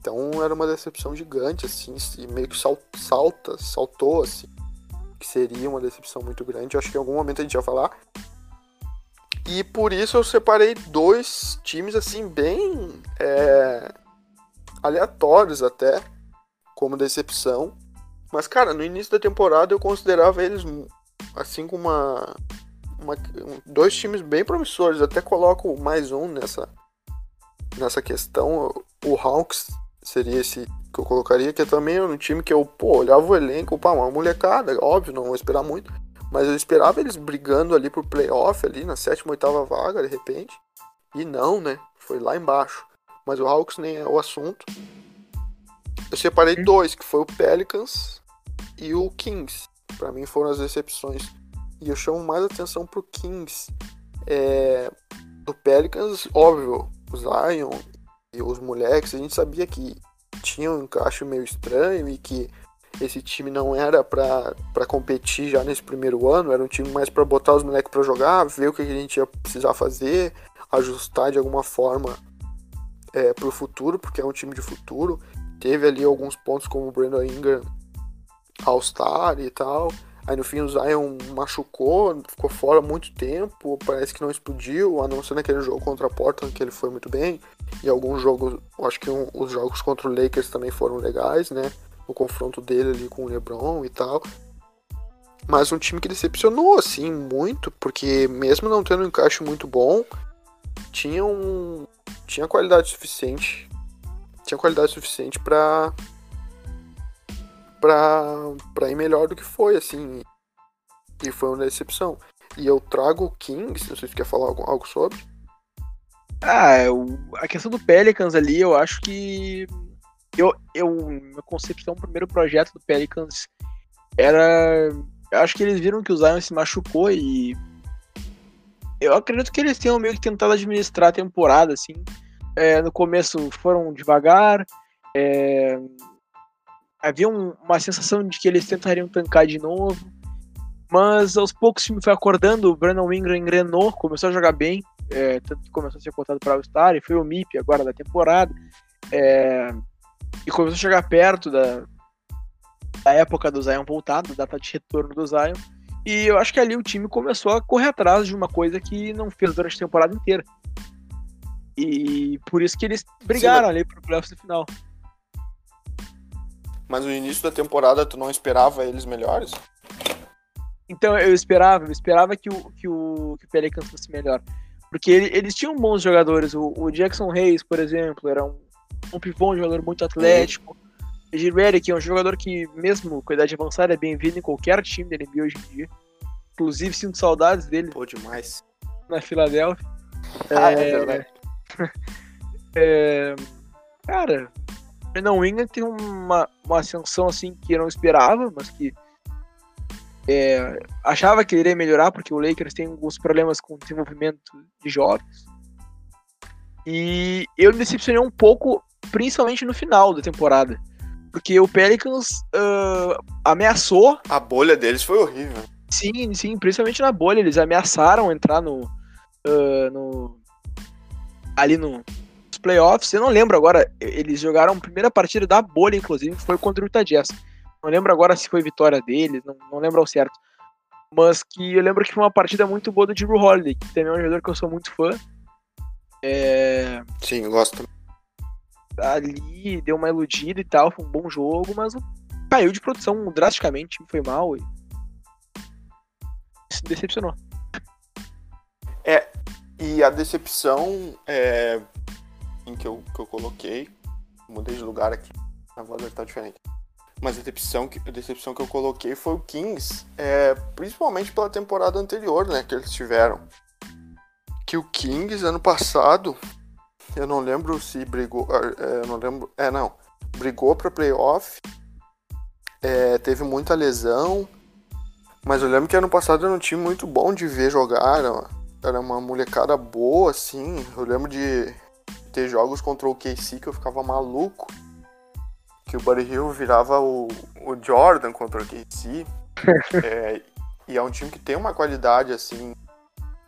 Então era uma decepção gigante, assim, e meio que sal, salta, saltou, assim, que seria uma decepção muito grande. Eu acho que em algum momento a gente vai falar. E por isso eu separei dois times, assim, bem. É aleatórios até, como decepção. Mas, cara, no início da temporada eu considerava eles assim com uma, uma, dois times bem promissores. Até coloco mais um nessa, nessa questão. O Hawks seria esse que eu colocaria, que é também um time que eu, pô, olhava o elenco, pá, uma molecada, óbvio, não vou esperar muito. Mas eu esperava eles brigando ali pro playoff, ali na sétima, oitava vaga, de repente. E não, né? Foi lá embaixo mas o Hawks nem é o assunto. Eu separei dois, que foi o Pelicans e o Kings. Para mim foram as decepções. E eu chamo mais atenção pro Kings. É, do Pelicans, óbvio, o Zion e os moleques, a gente sabia que tinha um encaixe meio estranho e que esse time não era para competir já nesse primeiro ano, era um time mais para botar os moleques para jogar, ver o que a gente ia precisar fazer, ajustar de alguma forma é, pro futuro, porque é um time de futuro. Teve ali alguns pontos como o Brandon Ingram All-Star e tal. Aí no fim o Zion machucou, ficou fora muito tempo, parece que não explodiu, a não ser naquele jogo contra a Portland que ele foi muito bem. E alguns jogos, acho que um, os jogos contra o Lakers também foram legais, né? O confronto dele ali com o LeBron e tal. Mas um time que decepcionou, assim, muito, porque mesmo não tendo um encaixe muito bom, tinha um. Tinha qualidade suficiente. Tinha qualidade suficiente para pra, pra ir melhor do que foi, assim. E foi uma decepção. E eu trago o Kings, não sei se quer falar algo, algo sobre. Ah, eu, a questão do Pelicans ali, eu acho que. Eu, eu, minha concepção, o primeiro projeto do Pelicans era. Eu acho que eles viram que o Zion se machucou e. Eu acredito que eles tenham meio que tentado administrar a temporada, assim. É, no começo foram devagar, é, havia um, uma sensação de que eles tentariam tancar de novo. Mas aos poucos o time foi acordando, o Brandon Ingram engrenou, começou a jogar bem, é, tanto que começou a ser contado para o Star e foi o MIP agora da temporada. É, e começou a chegar perto da, da época do Zion voltado, da data de retorno do Zion. E eu acho que ali o time começou a correr atrás de uma coisa que não fez durante a temporada inteira. E por isso que eles brigaram Sim, mas... ali pro playoffs no final. Mas no início da temporada tu não esperava eles melhores? Então eu esperava, eu esperava que o, que o, que o Pelicans fosse melhor. Porque ele, eles tinham bons jogadores. O, o, Jackson Reis, por exemplo, era um, um pivô, um jogador muito atlético. O Girelli, que é um jogador que, mesmo com a idade avançada, é bem-vindo em qualquer time da NBA hoje em dia. Inclusive, sinto saudades dele. Pô, demais. Na Filadélfia. Ah, é, é verdade. é, cara, Brandon Ingram tem uma, uma ascensão assim que eu não esperava, mas que é, achava que iria melhorar, porque o Lakers tem alguns problemas com o desenvolvimento de jovens. E eu me decepcionei um pouco, principalmente no final da temporada. Porque o Pelicans uh, ameaçou. A bolha deles foi horrível. Sim, sim, principalmente na bolha. Eles ameaçaram entrar no. Uh, no ali no, playoffs, eu não lembro agora, eles jogaram a primeira partida da bolha, inclusive, foi contra o Utah Jazz. Não lembro agora se foi vitória deles, não, não lembro ao certo. Mas que eu lembro que foi uma partida muito boa do Drew Holiday, que também é um jogador que eu sou muito fã. É... Sim, eu gosto. Ali deu uma iludida e tal, foi um bom jogo, mas caiu de produção drasticamente, foi mal e se decepcionou. É, e a decepção é, que eu, que eu coloquei. Mudei de lugar aqui. A voz estar diferente. Mas a decepção que, a decepção que eu coloquei foi o Kings, é, principalmente pela temporada anterior, né, que eles tiveram. Que o Kings, ano passado, eu não lembro se brigou, é, eu não lembro, é, não, brigou para playoff, é, teve muita lesão, mas eu lembro que ano passado era um time muito bom de ver jogar, era, era uma molecada boa, assim, eu lembro de ter jogos contra o KC que eu ficava maluco. Que o Buddy Hill virava o, o Jordan contra o KC. é, e é um time que tem uma qualidade assim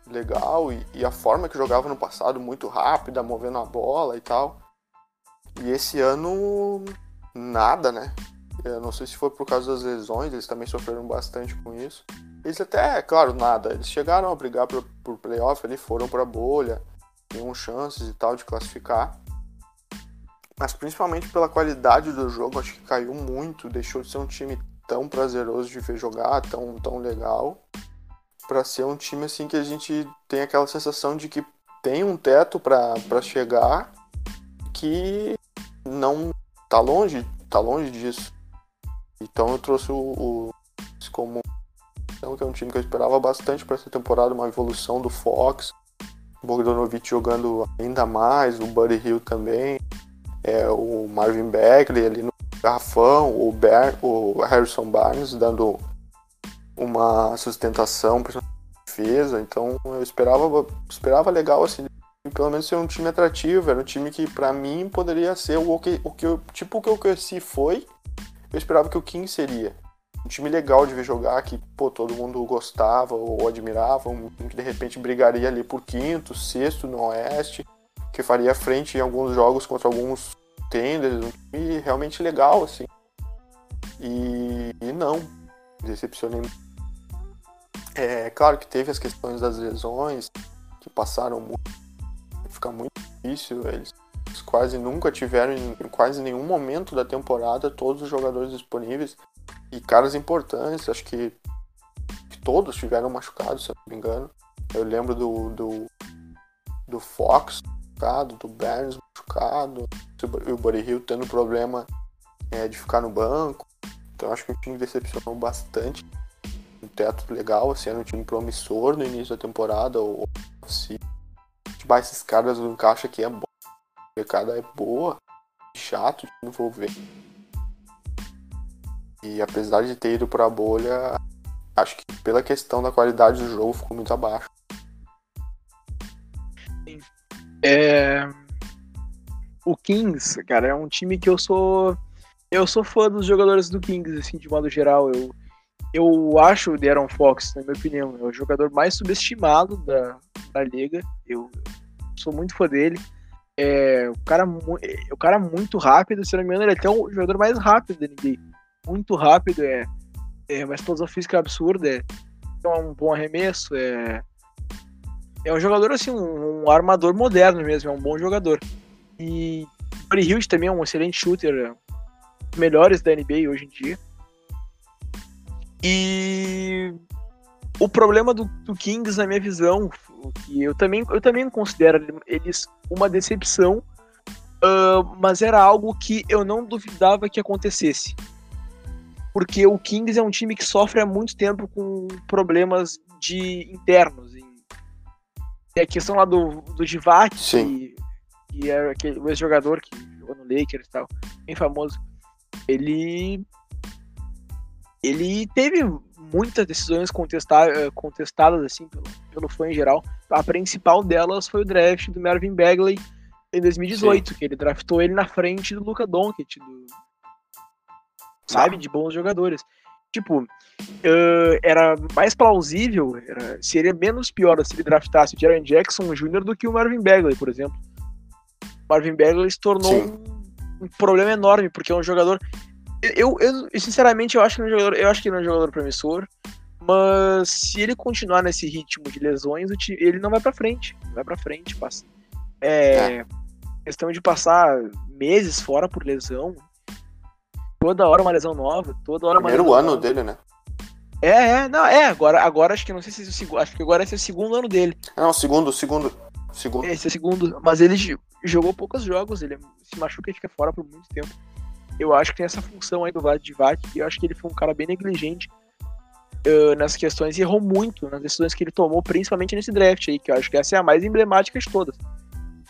legal e, e, a forma que jogava no passado muito rápida, movendo a bola e tal. E esse ano nada, né? Eu não sei se foi por causa das lesões, eles também sofreram bastante com isso. Eles até, claro, nada. Eles chegaram a brigar por, por playoff, ali foram pra bolha tinham chances e tal de classificar. Mas principalmente pela qualidade do jogo, acho que caiu muito, deixou de ser um time tão prazeroso de ver jogar, tão, tão legal, para ser um time assim que a gente tem aquela sensação de que tem um teto para chegar que não tá longe, tá longe disso. Então eu trouxe o, o como que é um time que eu esperava bastante para essa temporada, uma evolução do Fox, Bogdanovic jogando ainda mais, o Buddy Hill também, é, o Marvin Bagley ali no garrafão, o, Ber, o Harrison Barnes dando uma sustentação para defesa, então eu esperava, esperava legal assim, pelo menos ser um time atrativo, era um time que para mim poderia ser o que, o que eu, tipo o que o KC foi, eu esperava que o King seria um time legal de ver jogar, que pô, todo mundo gostava ou admirava, um time que de repente brigaria ali por quinto, sexto no Oeste, que faria frente em alguns jogos contra alguns tenders, um time realmente legal, assim. E, e não, decepcionei. É claro que teve as questões das lesões, que passaram muito, fica muito difícil, eles quase nunca tiveram em quase nenhum momento da temporada todos os jogadores disponíveis e caras importantes, acho que, que todos tiveram machucados, se eu não me engano. Eu lembro do, do, do Fox machucado, do Burns machucado, o Buddy Hill tendo problema é, de ficar no banco. Então acho que o time decepcionou bastante. Um teto legal, assim, era um time promissor no início da temporada. Ou, se tipo, esses caras do encaixe aqui é bom. A mercado é boa, chato de envolver. E apesar de ter ido pra bolha, acho que pela questão da qualidade do jogo ficou muito abaixo. É... O Kings, cara, é um time que eu sou. Eu sou fã dos jogadores do Kings, assim, de modo geral. Eu, eu acho o De'Aaron Fox, na minha opinião, é o jogador mais subestimado da, da liga. Eu sou muito fã dele. É, o, cara, o cara é muito rápido, se não me engano, ele é até o jogador mais rápido da NBA. Muito rápido, é, é uma explosão física absurda, é, é um bom arremesso, é, é um jogador assim, um, um, armador moderno mesmo, é um bom jogador. E Buddy Hield também é um excelente shooter, é melhores da NBA hoje em dia. E o problema do, do, Kings, na minha visão, que eu também, eu também considero eles uma decepção, uh, mas era algo que eu não duvidava que acontecesse. Porque o Kings é um time que sofre há muito tempo com problemas de internos. E a questão lá do, do Divac, que, que é aquele, o ex-jogador que jogou no Lakers e tal, bem famoso, ele ele teve muitas decisões contestadas, contestadas assim pelo, pelo fã em geral. A principal delas foi o draft do Marvin Bagley em 2018, Sim. que ele draftou ele na frente do Luca Doncic, do, sabe, de bons jogadores. Tipo, uh, era mais plausível, era, seria menos pior se ele draftasse o Jaron Jackson Jr. do que o Marvin Bagley, por exemplo. O Marvin Bagley se tornou um, um, problema enorme, porque é um jogador eu, eu, sinceramente, eu acho que é um jogador, eu acho que ele é um jogador promissor, mas se ele continuar nesse ritmo de lesões, ele não vai para frente, não vai para frente, passa. É, é, questão de passar meses fora por lesão, toda hora uma lesão nova, toda hora Primeiro uma ano nova. dele, né? É, é, não, é, agora, agora acho que não sei se é o segundo, acho que agora esse é o segundo ano dele. Não, segundo, segundo, segundo. esse é segundo, mas ele jogou poucos jogos, ele se machuca e fica fora por muito tempo eu acho que tem essa função aí do Vlad Divac, e eu acho que ele foi um cara bem negligente uh, nessas questões e errou muito nas decisões que ele tomou, principalmente nesse draft aí, que eu acho que essa é a mais emblemática de todas.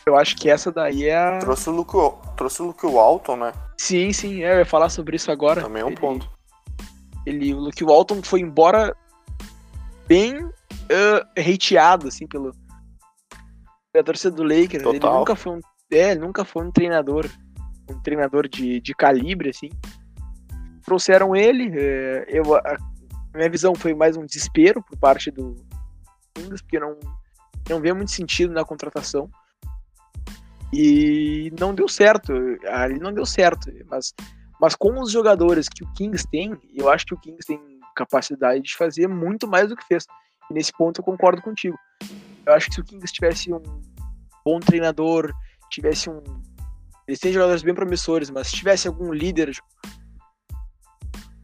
Eu acho que essa daí é a. Trouxe o Luke, trouxe o Luke Walton, né? Sim, sim, é, eu ia falar sobre isso agora. Também é um ele, ponto. Ele, o Luke Walton foi embora bem uh, hateado, assim, pelo pela torcida do Lakers. Total. Ele nunca foi um. É, nunca foi um treinador um treinador de, de calibre, assim. Trouxeram ele, é, eu, a minha visão foi mais um desespero por parte do Kings, porque não, não vê muito sentido na contratação. E não deu certo, ali não deu certo, mas, mas com os jogadores que o Kings tem, eu acho que o Kings tem capacidade de fazer muito mais do que fez. E nesse ponto eu concordo contigo. Eu acho que se o Kings tivesse um bom treinador, tivesse um eles têm jogadores bem promissores, mas se tivesse algum líder,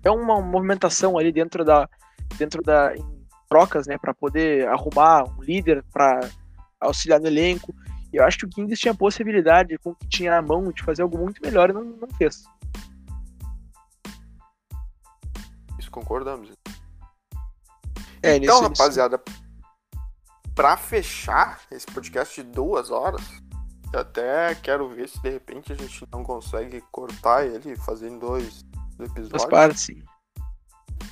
é uma movimentação ali dentro da dentro da em trocas, né, para poder arrumar um líder para auxiliar no elenco. E eu acho que o Kings tinha a possibilidade, com o que tinha na mão, de fazer algo muito melhor e não, não fez. Isso concordamos. É, então, rapaziada. Para fechar esse podcast de duas horas, eu até quero ver se de repente a gente não consegue cortar ele fazer em dois episódios. Duas partes, sim.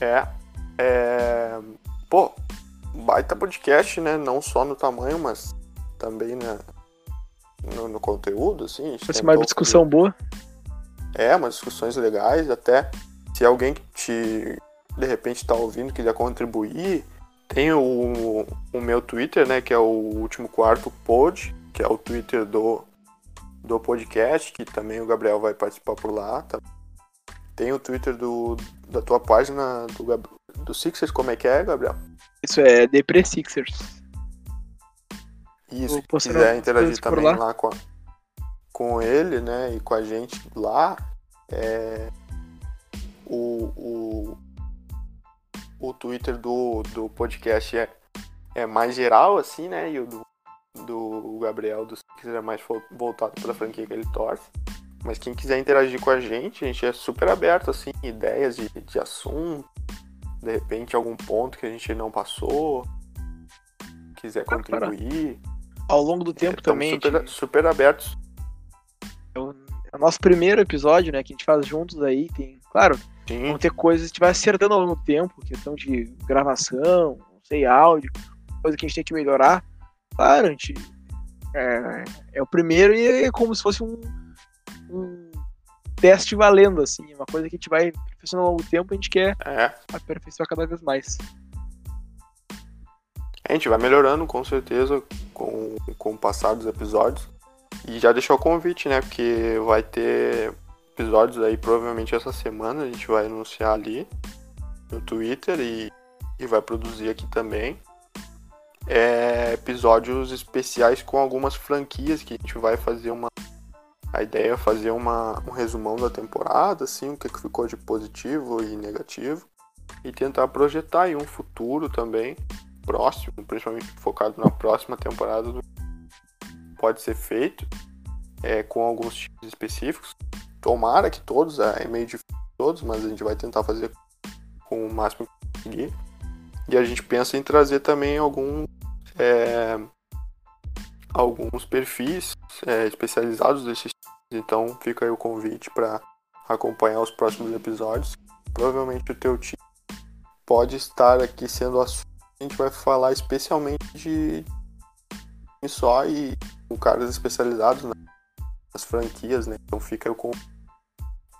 É. é... Pô, baita podcast, né? Não só no tamanho, mas também na, no, no conteúdo, assim. Vai uma discussão de... boa. É, umas discussões legais, até se alguém que te de repente tá ouvindo quiser contribuir, tem o, o meu Twitter, né, que é o último quarto pod, que é o Twitter do, do podcast, que também o Gabriel vai participar por lá. Tá? Tem o Twitter do, da tua página do, do Sixers, como é que é, Gabriel? Isso é Depre Sixers. Isso, se quiser interagir também lá. lá, com, a, com ele, né, e com a gente lá, é, o, o, o Twitter do, do podcast é, é mais geral, assim, né, e o do, do Gabriel do Sixers é mais voltado para a franquia que ele torce. Mas quem quiser interagir com a gente, a gente é super aberto, assim, ideias de, de assunto, de repente algum ponto que a gente não passou, quiser contribuir. Ao longo do tempo é, também. Super, gente... super abertos. É o, é o, nosso primeiro episódio, né, que a gente faz juntos aí, tem, claro, Sim. vão ter coisas que vai acertando ao longo do tempo, questão de gravação, não sei, áudio, coisa que a gente tem que melhorar. Claro, a gente é, é o primeiro e é como se fosse um um teste valendo, assim, uma coisa que a gente vai perfeccionando ao longo do tempo e a gente quer é. aperfeiçoar cada vez mais. A gente vai melhorando, com certeza, com, com o passar dos episódios. E já deixou o convite, né? Porque vai ter episódios aí, provavelmente essa semana, a gente vai anunciar ali no Twitter e, e vai produzir aqui também. É, episódios especiais com algumas franquias que a gente vai fazer uma a ideia é fazer uma, um resumão da temporada, assim, o que, ficou de positivo e negativo, e tentar projetar aí um futuro também, próximo, principalmente focado na próxima temporada, do... pode ser feito é, com alguns times específicos. Tomara que todos, é, é meio difícil todos, mas a gente vai tentar fazer com o máximo que conseguir. E a gente pensa em trazer também algum é, alguns perfis é, especializados desses então fica aí o convite para acompanhar os próximos episódios. Provavelmente o teu time pode estar aqui sendo assunto. A gente vai falar especialmente de só e com caras especializados nas franquias, né? Então fica aí o convite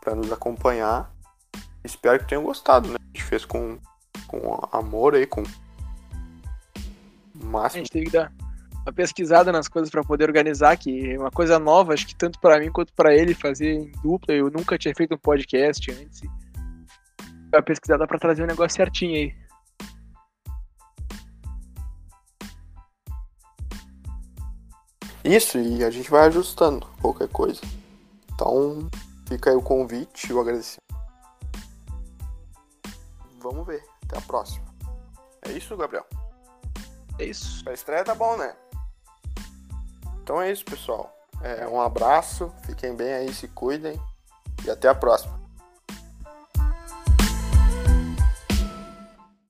para nos acompanhar. Espero que tenham gostado, né? A gente fez com, com amor aí, com máximo. A gente teve que dar uma pesquisada nas coisas para poder organizar, que é uma coisa nova, acho que tanto para mim quanto para ele fazer em dupla. Eu nunca tinha feito um podcast antes. Uma pesquisada para trazer um negócio certinho aí. Isso, e a gente vai ajustando qualquer coisa. Então, fica aí o convite e o agradecimento. Vamos ver. Até a próxima. É isso, Gabriel? É isso. A estreia tá bom, né? Então é isso, pessoal. É, um abraço, fiquem bem aí, se cuidem e até a próxima.